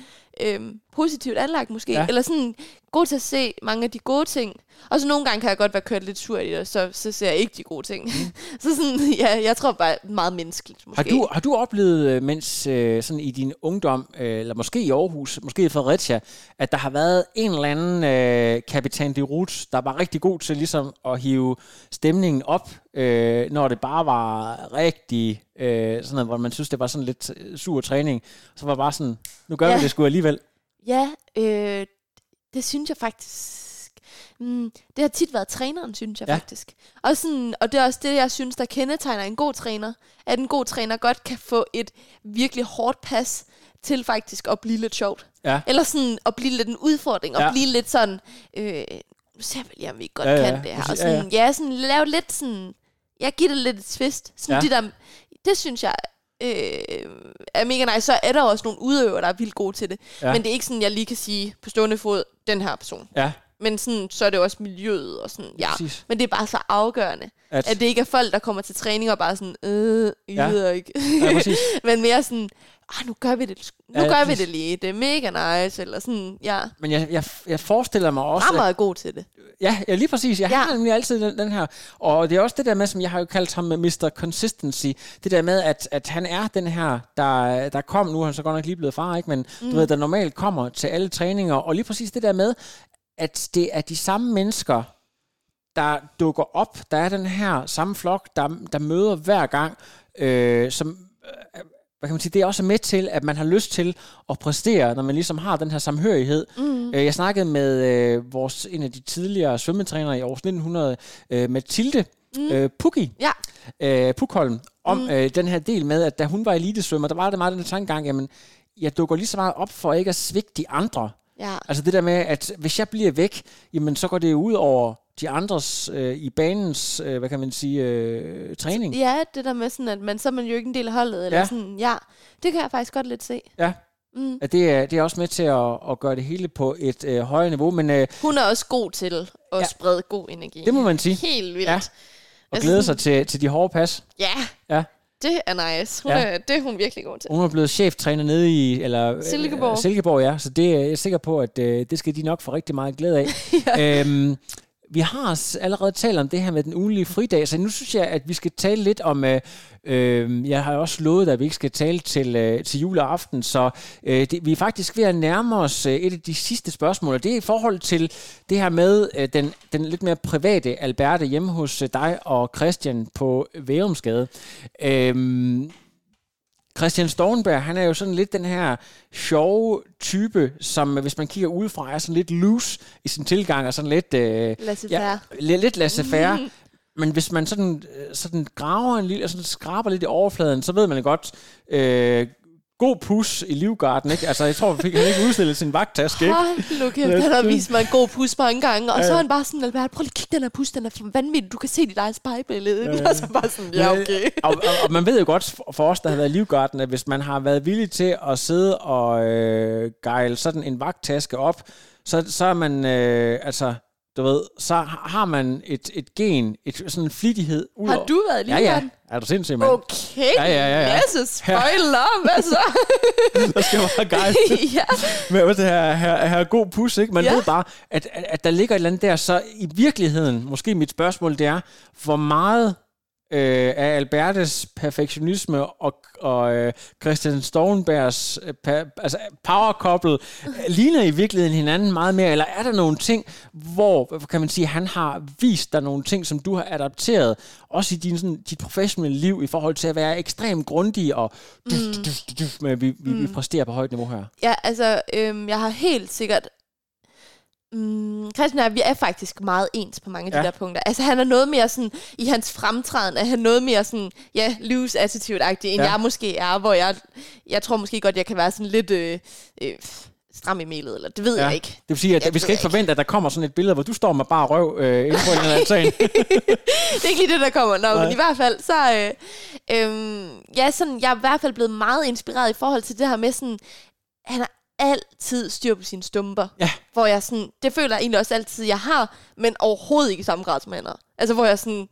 øhm, positivt anlagt måske, Ja. eller sådan god til at se mange af de gode ting. Og så nogle gange kan jeg godt være kørt lidt sur i det, og så, så ser jeg ikke de gode ting. Mm. så sådan, ja, jeg tror bare meget menneskeligt måske. Har du, har du oplevet, øh, mens øh, sådan i din ungdom, øh, eller måske i Aarhus, måske i Fredericia, at der har været en eller anden øh, kapitan de Rut, der var rigtig god til ligesom at hive stemningen op, øh, når det bare var rigtig øh, sådan noget, hvor man synes, det var sådan lidt øh, sur træning. Så var det bare sådan, nu gør. Ja. vi det sgu alligevel. Ja, øh, det synes jeg faktisk. Mm, det har tit været træneren, synes jeg Ja. faktisk. Og, sådan, og det er også det, jeg synes, der kendetegner en god træner. At en god træner godt kan få et virkelig hårdt pas til faktisk at blive lidt sjovt. Ja. Eller sådan at blive lidt en udfordring, og Ja. blive lidt sådan, øh, nu ser vi lige, om vi godt Ja, ja, ja, kan det her. Og præcis. Ja, sådan, ja, ja. sådan lave lidt sådan, jeg giver det lidt et twist. Sådan ja. de der, det synes jeg øh, er mega nice. Så er der også nogle udøvere, der er vildt gode til det. Ja. Men det er ikke sådan, jeg lige kan sige på stående fod, den her person. Ja, Men sådan, så er det også miljøet og sådan, ja. Præcis. Men det er bare så afgørende, At, at det ikke er folk, der kommer til træning og bare sådan, øh, Ja. ja. ikke. ja, præcis. Men mere sådan, ah, nu gør vi det, nu Ja, gør vi præcis. det lige, det er mega nice, eller sådan, ja. Men jeg, jeg, jeg forestiller mig også... Rammer er god til det. Ja, ja, lige præcis. Jeg. Ja. har nemlig altid den, den her. Og det er også det der med, som jeg har jo kaldt ham Mr. Consistency. Det der med, at, at han er den her, der, der kom, nu er han så godt nok lige blevet far, ikke? men mm. du ved, der normalt kommer til alle træninger. Og lige præcis det der med, at det er de samme mennesker, der dukker op. Der er den her samme flok, der, der møder hver gang, øh, som... Øh, hvad kan man sige, det er også med til, at man har lyst til at præstere, når man ligesom har den her samhørighed. Mm. Jeg snakkede med øh, vores, en af de tidligere svømmetrænere i år 1900, øh, Mathilde mm. øh, Pukki, Ja, øh, Pukholm, om mm. øh, den her del med, at da hun var elitesvømmer, der var det meget den tankegang, jamen, jeg dukker lige så meget op for ikke at svigte de andre. Ja. Altså det der med, at hvis jeg bliver væk, jamen så går det ud over de andres øh, i banens, øh, hvad kan man sige, øh, træning. Ja, det der med sådan, at man, så er man jo ikke en del af holdet, eller Ja. sådan, ja. Det kan jeg faktisk godt lidt se. Ja. Mm. At det, er, det er også med til at, at gøre det hele på et øh, højere niveau, men øh, Hun er også god til at Ja. sprede god energi. det må man sige. Helt vildt. Ja. Og glæde sig til, til de hårde pas. Ja, Ja. Det er nice. Hun Ja. er, det er hun virkelig god til. Hun er blevet cheftræner nede i eller, øh, Silkeborg. Silkeborg, ja. Så det er jeg er sikker på, at øh, det skal de nok få rigtig meget glæde af. ja. øhm, vi har allerede talt om det her med den ugenlige fridag, så nu synes jeg, at vi skal tale lidt om... Øh, øh, jeg har også lovet, at vi ikke skal tale til, øh, til juleaften, så øh, det, vi er faktisk ved at nærme os øh, et af de sidste spørgsmål, og det er i forhold til det her med øh, den, den lidt mere private Alberte hjemme hos øh, dig og Christian på Værumsgade. Øh, Christian Stornberg, han er jo sådan lidt den her sjove type, som hvis man kigger udefra, er sådan lidt loose i sin tilgang, og sådan lidt... Øh, li- lidt laissez-faire. Men hvis man sådan, øh, sådan graver en lille, sådan skraber lidt i overfladen, så ved man godt, øh, god pus i livgarden, ikke? Altså, jeg tror, vi fik han ikke udstillet sin vagttaske, ikke? Hold nu kæft, han har vist mig en god pus mange gange, og så er han bare sådan, Albert, prøv lige at kigge den her pus, den er vanvittig, du kan se dit eget spejlbillede. Ja, Og så bare sådan, ja okay. og, og, og man ved jo godt for- for os, der har været i livgarden, at hvis man har været villig til at sidde og øh, gejle sådan en vagttaske op, så, så er man, øh, altså, du ved, så har man et, et gen, et, sådan en flittighed. Ud Har du været i Ja, ja. Er du sindssyg, mand? Okay, Ja, ja, ja, ja. masse spoiler, hvad så? Der skal bare gejle. ja. Men også det her, her, her god pus, ikke? Man. Ja. ved bare, at, at, at der ligger et eller andet der. Så i virkeligheden, måske mit spørgsmål, det er, hvor meget øh, af Albertes perfektionisme og, og øh, Christian Stoltenbergs øh, pa, altså power couple øh, ligner i virkeligheden hinanden meget mere, eller er der nogle ting, hvor, kan man sige, han har vist dig nogle ting, som du har adapteret, også i din, sådan, dit professionelle liv, i forhold til at være ekstremt grundig og duf, duf, duf, duf, med, vi, vi, vi præsterer på højt niveau her. Ja, altså, øhm, jeg har helt sikkert... Mm, Christian og jeg, vi er faktisk meget ens på mange af de Ja. der punkter. Altså, han er noget mere sådan, i hans fremtræden, er han noget mere sådan, ja, loose attitude-agtig, end Ja. jeg måske er, hvor jeg, jeg tror måske godt, jeg kan være sådan lidt øh, øh, stram i melet, eller det ved ja. jeg ikke. Det vil sige, at Jeg vi skal ikke forvente, at der kommer sådan et billede, hvor du står med bare røv øh, inde på en eller anden altan. det er ikke lige det, der kommer. Nå, Nej. men i hvert fald, så... Øh, øh, ja, sådan, jeg er i hvert fald blevet meget inspireret i forhold til det her med sådan... Han har altid styr på sine stumper. Ja. Hvor jeg sådan... Det føler jeg egentlig også altid, jeg har, men overhovedet ikke i samme grad som han har. Altså, hvor jeg sådan...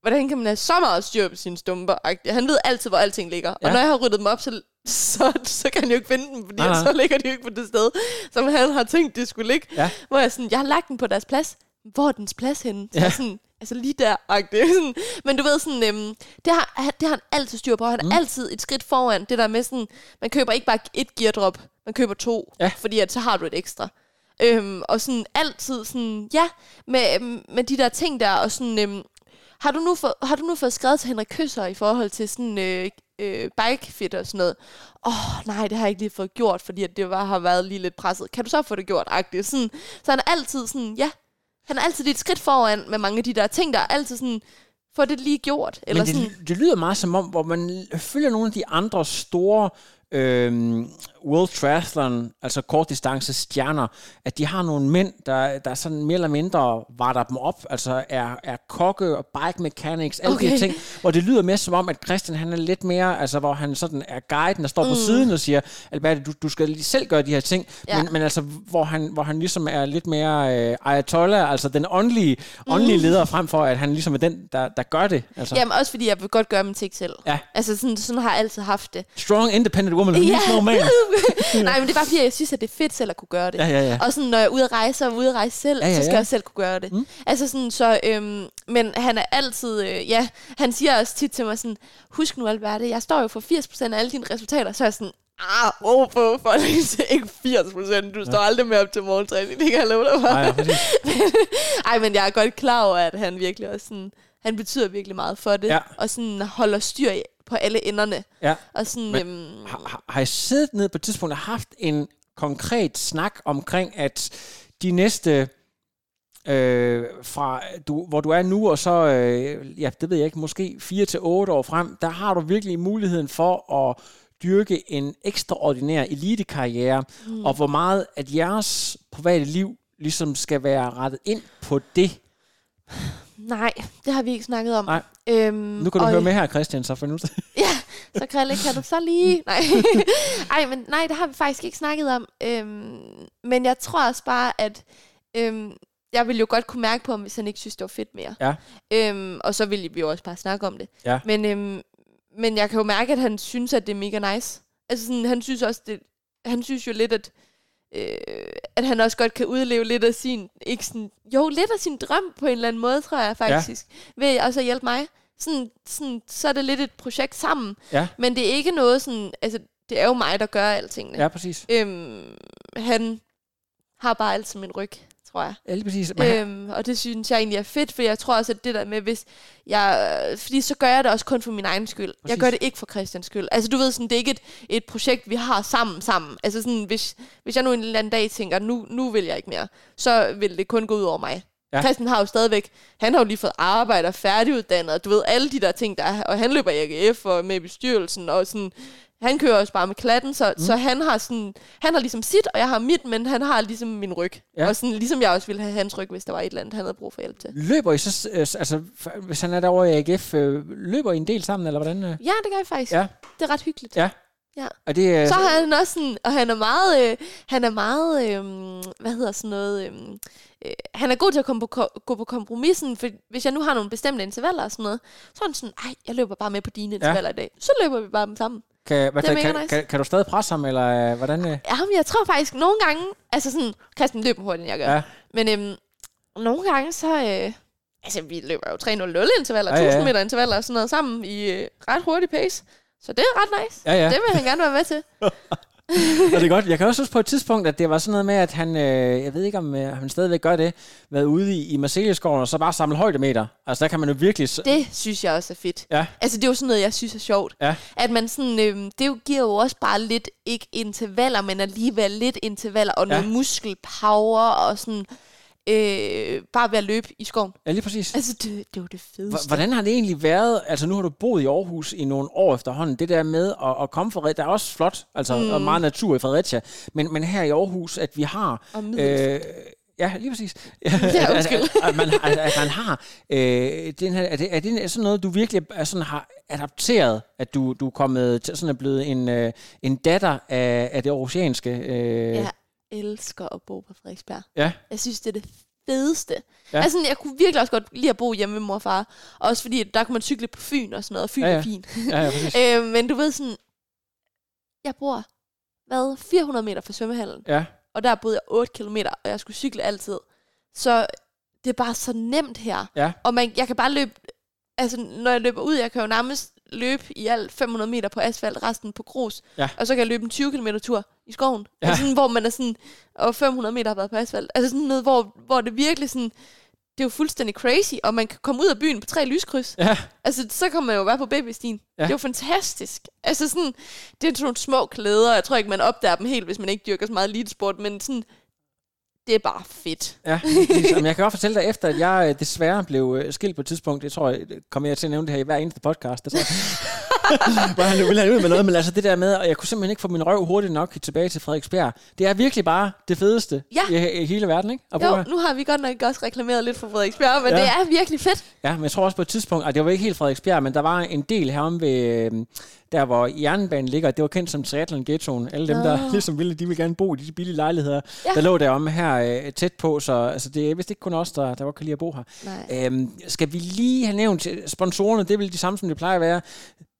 Hvordan kan man have så meget styr på sine stumper? Han ved altid, hvor alting ligger. Ja. Og når jeg har ryddet dem op, så, så, så kan han jo ikke finde dem, fordi nej. så ligger de jo ikke på det sted, som han har tænkt, de skulle ligge. Ja. Hvor jeg sådan, jeg har lagt den på deres plads. Hvor er dens plads henne? Så ja. sådan, altså lige der. Sådan, men du ved sådan, øhm, det, har, det har han altid styr på. Han er Mm. mm. altid et skridt foran. Det der med sådan, man køber ikke bare et geardrop, man køber to. Ja. Fordi at så har du et ekstra. Øhm, og sådan altid sådan, ja, med, øhm, med de der ting der, og sådan, øhm, har du, nu få, har du nu fået skrevet til Henrik Kysser i forhold til sådan øh, øh, bikefit og sådan noget? Åh, oh, nej, det har jeg ikke lige fået gjort, fordi at det var, har været lige lidt presset. Kan du så få det gjort? Agtigt. Sådan, så han er altid sådan, ja, han er altid lidt skridt foran med mange af de der ting, der er altid sådan, få det lige gjort. Eller Men sådan, det, det lyder meget som om, hvor man følger nogle af de andre store øh, World Triathlon, altså kortdistance stjerner, at de har nogle mænd, der, der sådan mere eller mindre varter dem op, altså er, er kokke og bike mechanics, alle okay. de her ting, hvor det lyder mere som om, at Christian han er lidt mere, altså hvor han sådan er guiden, der står mm. på siden og siger, Albert, du, du skal lige selv gøre de her ting, ja. men, men altså hvor han, hvor han ligesom er lidt mere øh, ayatollah, altså den åndelige, åndelige mm. leder, frem for at han ligesom er den, der, der gør det. Altså. Jamen også fordi jeg vil godt gøre min ting selv. Ja. Altså sådan, sådan har jeg altid haft det. Strong, independent woman, ja. normal. Nej, men det er bare fordi, jeg synes, at det er fedt selv at kunne gøre det. Ja, ja, ja. Og sådan, når jeg er ude at rejse og ude at rejse selv, ja, ja, ja. så skal jeg selv kunne gøre det. Mm. Altså sådan, så, øhm, men han er altid, øh, ja, han siger også tit til mig sådan, husk nu Alberte, jeg står jo for 80% af alle dine resultater, så er jeg sådan, ah, oh, for, for ikke 80 procent. Du står ja. aldrig med op til morgentræning, det kan jeg love dig for. Nej, ja, Ej, men jeg er godt klar over, at han virkelig også sådan, han betyder virkelig meget for det, ja. og sådan holder styr på alle enderne. Ja. Og sådan, Men, øhm, har, har I siddet ned på et tidspunkt og haft en konkret snak omkring, at de næste... Øh, fra du, hvor du er nu, og så, øh, ja, det ved jeg ikke, måske 4 til otte år frem, der har du virkelig muligheden for at dyrke en ekstraordinær elitekarriere, mm. og hvor meget at jeres private liv ligesom skal være rettet ind på det. Nej, det har vi ikke snakket om. Nej. Øhm, nu kan du høre med her, Christian, så for nu. ja, så Krille, kan du så lige... Nej. Ej, men nej, det har vi faktisk ikke snakket om. Øhm, men jeg tror også bare, at... Øhm, jeg ville jo godt kunne mærke på ham, hvis han ikke synes, det var fedt mere. Ja. Øhm, og så ville vi jo også bare snakke om det. Ja. Men, øhm, men jeg kan jo mærke, at han synes, at det er mega nice. Altså sådan, han synes også, det, han synes jo lidt, at øh, at han også godt kan udleve lidt af sin, ikke sådan, jo, lidt af sin drøm på en eller anden måde, tror jeg faktisk, ja. ved også at hjælpe mig. Sådan, sådan, så er det lidt et projekt sammen, ja. men det er ikke noget sådan, altså, det er jo mig, der gør alting. Ja, præcis. Øhm, han har bare altid min ryg tror jeg. Ja, lige præcis. Øhm, og det synes jeg egentlig er fedt, for jeg tror også, at det der med, hvis jeg... Fordi så gør jeg det også kun for min egen skyld. Præcis. Jeg gør det ikke for Christians skyld. Altså du ved, sådan, det er ikke et, et projekt, vi har sammen sammen. Altså sådan, hvis, hvis jeg nu en eller anden dag tænker, nu, nu vil jeg ikke mere, så vil det kun gå ud over mig. Ja. Christian har jo stadigvæk, han har jo lige fået arbejde og færdiguddannet, du ved, alle de der ting, der er, og han løber i AGF og med bestyrelsen, og sådan, han kører også bare med klatten, så, mm. så han har sådan, han har ligesom sit, og jeg har mit, men han har ligesom min ryg. Ja. Og sådan, ligesom jeg også ville have hans ryg, hvis der var et eller andet, han havde brug for hjælp til. Løber I så, øh, altså, hvis han er derovre i AGF, øh, løber I en del sammen, eller hvordan? Ja, det gør jeg faktisk. Ja. Det er ret hyggeligt. Ja. Ja. Og det, øh, så har han også sådan, og han er meget, øh, han er meget, øh, hvad hedder sådan noget, øh, øh, han er god til at komme på, gå på kompromissen, for hvis jeg nu har nogle bestemte intervaller og sådan noget, så er han sådan, ej, jeg løber bare med på dine intervaller ja. i dag. Så løber vi bare dem sammen. Kan, hvad, det kan, nice. kan, kan, du stadig presse ham, eller øh, hvordan? Øh? Ja, men jeg tror faktisk nogle gange, altså sådan, Christian løber hurtigt, end jeg gør. Ja. Men øhm, nogle gange, så, øh, altså vi løber jo 3.00 intervaller, ja, 1000 ja. meter intervaller og sådan noget sammen i øh, ret hurtig pace. Så det er ret nice. Ja, ja. Det vil han gerne være med til. og det er godt. Jeg kan også huske på et tidspunkt, at det var sådan noget med, at han, øh, jeg ved ikke om øh, han stadigvæk gør det, været ude i, i Marseilleskoven og så bare samle højdemeter. Altså der kan man jo virkelig... Det synes jeg også er fedt. Ja. Altså det er jo sådan noget, jeg synes er sjovt. Ja. At man sådan, øh, det jo giver jo også bare lidt, ikke intervaller, men alligevel lidt intervaller og ja. noget muskelpower og sådan øh, bare ved at løbe i skoven. Ja, lige præcis. Altså, det, det jo det fedeste. Hvordan har det egentlig været, altså nu har du boet i Aarhus i nogle år efterhånden, det der med at, at komme fra der er også flot, altså mm. og meget natur i Fredericia, men, men her i Aarhus, at vi har... Øh, Ja, lige præcis. Ja, at, at, at, man, at, at man har øh, den her, er, det, er det sådan noget, du virkelig er sådan, har adapteret, at du, du er kommet til, sådan er blevet en, øh, en datter af, af det aarhusianske? Øh, ja, elsker at bo på Frederiksberg. Ja. Jeg synes, det er det fedeste. Ja. Altså, jeg kunne virkelig også godt lide at bo hjemme med mor og far. Også fordi, der kunne man cykle på Fyn og sådan noget, og Fyn ja, ja. er fint. Ja, ja, øh, men du ved sådan, jeg bor, hvad, 400 meter fra svømmehallen. Ja. Og der boede jeg 8 kilometer, og jeg skulle cykle altid. Så det er bare så nemt her. Ja. Og man, jeg kan bare løbe, altså når jeg løber ud, jeg kan jo nærmest løbe i alt 500 meter på asfalt, resten på grus. Ja. Og så kan jeg løbe en 20 km tur i skoven. Ja. Altså sådan, hvor man er sådan, og 500 meter har været på asfalt. Altså sådan noget, hvor, hvor det virkelig sådan, det er jo fuldstændig crazy, og man kan komme ud af byen på tre lyskryds. Ja. Altså, så kan man jo være på babystien. Ja. Det er jo fantastisk. Altså sådan, det er sådan nogle små klæder, jeg tror ikke, man opdager dem helt, hvis man ikke dyrker så meget elitesport, men sådan, det er bare fedt. Ja, ligesom. jeg kan godt fortælle dig, efter at jeg øh, desværre blev øh, skilt på et tidspunkt, jeg tror, øh, jeg kommer jeg til at nævne det her i hver eneste podcast. Det tror jeg. hvor han ville have ud med noget, men altså det der med, og jeg kunne simpelthen ikke få min røv hurtigt nok tilbage til Frederiksberg. Det er virkelig bare det fedeste Ja. i, i hele verden, ikke? At Jo, nu har vi godt nok også reklameret lidt for Frederiksberg, men Ja. det er virkelig fedt. Ja, men jeg tror også på et tidspunkt, at det var ikke helt Frederiksberg, men der var en del herom ved, øh, der hvor jernbanen ligger, det var kendt som Triathlon Ghettoen. Alle dem, der Nå. ligesom ville, de ville gerne bo i de billige lejligheder, Ja. der lå deromme her øh, tæt på, så altså, det er vist ikke kun os, der, der godt kan lide at bo her. Nej. Øhm, skal vi lige have nævnt øh, sponsorerne, det er vel de samme, som det plejer at være.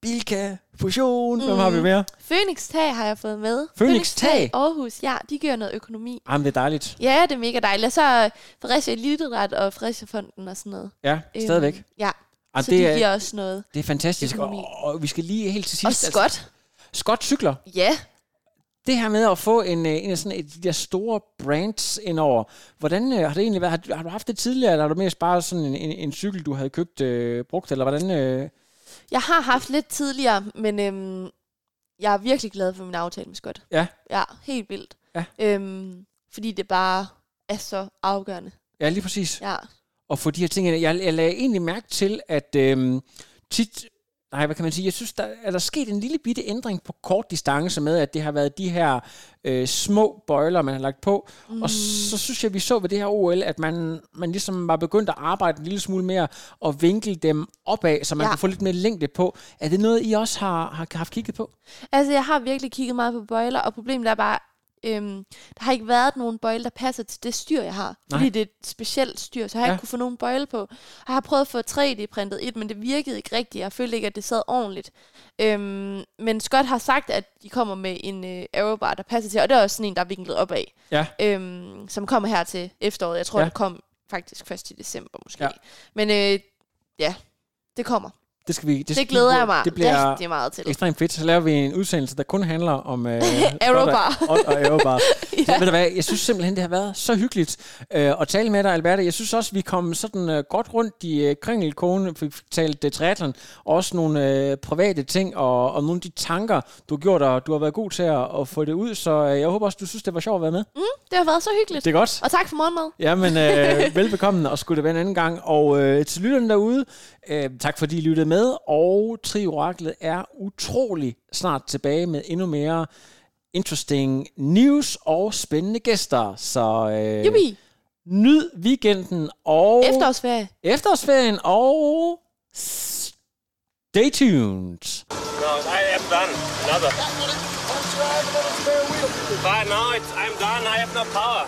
Bilka, Fusion, mm. hvem har vi mere? Phoenix Tag har jeg fået med. Phoenix Tag? Aarhus, ja, de gør noget økonomi. Jamen, det er dejligt. Ja, det er mega dejligt. Og så Fredericia Eliteret og Fredericia Fonden og sådan noget. Ja, stadigvæk. Øhm, ja, Jamen, så det de er- giver også noget. Det er fantastisk, og, Økonomi. og vi skal lige helt til Og sidst... Scott. Scott cykler. Ja, Det her med at få en, øh, en af sådan et, de der store brands indover, hvordan øh, har det egentlig været? Har, du- har du haft det tidligere, eller har du mest bare sådan en, en, en cykel, du havde købt øh, brugt, eller hvordan? Øh? Jeg har haft lidt tidligere, men øhm, jeg er virkelig glad for min aftale med Scott. Ja. Ja, helt vildt. Ja. Øhm, fordi det bare er så afgørende. Ja, lige præcis. Ja. Og få de her ting. Jeg, jeg lagde egentlig mærke til, at øh, tit... Nej, hvad kan man sige? Jeg synes, der er der sket en lille bitte ændring på kort distance med, at det har været de her øh, små bøjler, man har lagt på. Mm. Og så synes jeg, vi så ved det her OL, at man, man ligesom var begyndt at arbejde en lille smule mere og vinkle dem opad, så man ja. Kan få lidt mere længde på. Er det noget, I også har, har haft kigget på? Altså, jeg har virkelig kigget meget på bøjler, og problemet er bare, øhm, der har ikke været nogen bøjle, der passer til det styr, jeg har. Nej. Fordi det er et specielt styr, så jeg har Ja. ikke kunne få nogen bøjle på. Og jeg har prøvet at få 3D-printet et, men det virkede ikke rigtigt. Jeg følte ikke, at det sad ordentligt. Øhm, men Scott har sagt, at de kommer med en øh, aerobar, der passer til, og det er også sådan en, der er vinklet opad. Ja. Øhm, som kommer her til efteråret. Jeg tror, Ja. det kom faktisk først i december måske. Ja. Men øh, ja, det kommer. Det, skal vi, Det, det vi glæder jeg mig Det bliver rigtig meget til. ekstremt fedt. Så laver vi en udsendelse, der kun handler om... Øh, Aerobar. Og, og Aerobar. Ja. ja. Ved du hvad, jeg synes simpelthen, det har været så hyggeligt øh, at tale med dig, Alberte. Jeg synes også, vi kom sådan øh, godt rundt i øh, kringelkone, fik talt øh, triathlon, og også nogle øh, private ting, og, og nogle af de tanker, du har gjort, og du har været god til at, at få det ud, så øh, jeg håber også, du synes, det var sjovt at være med. Mm, det har været så hyggeligt. Det er godt. Og tak for morgenmad. Jamen, øh, velbekomme, og skulle det være en anden gang. Og øh, til lytterne derude, øh, tak fordi I lyttede med, og Trioraklet er utrolig snart tilbage med endnu mere interesting news og spændende gæster. Så øh, Jubi. nyd weekenden og Efterårsferie. efterårsferien og stay tuned. No, I am done. Another. But no, it's, I'm done. I have no power.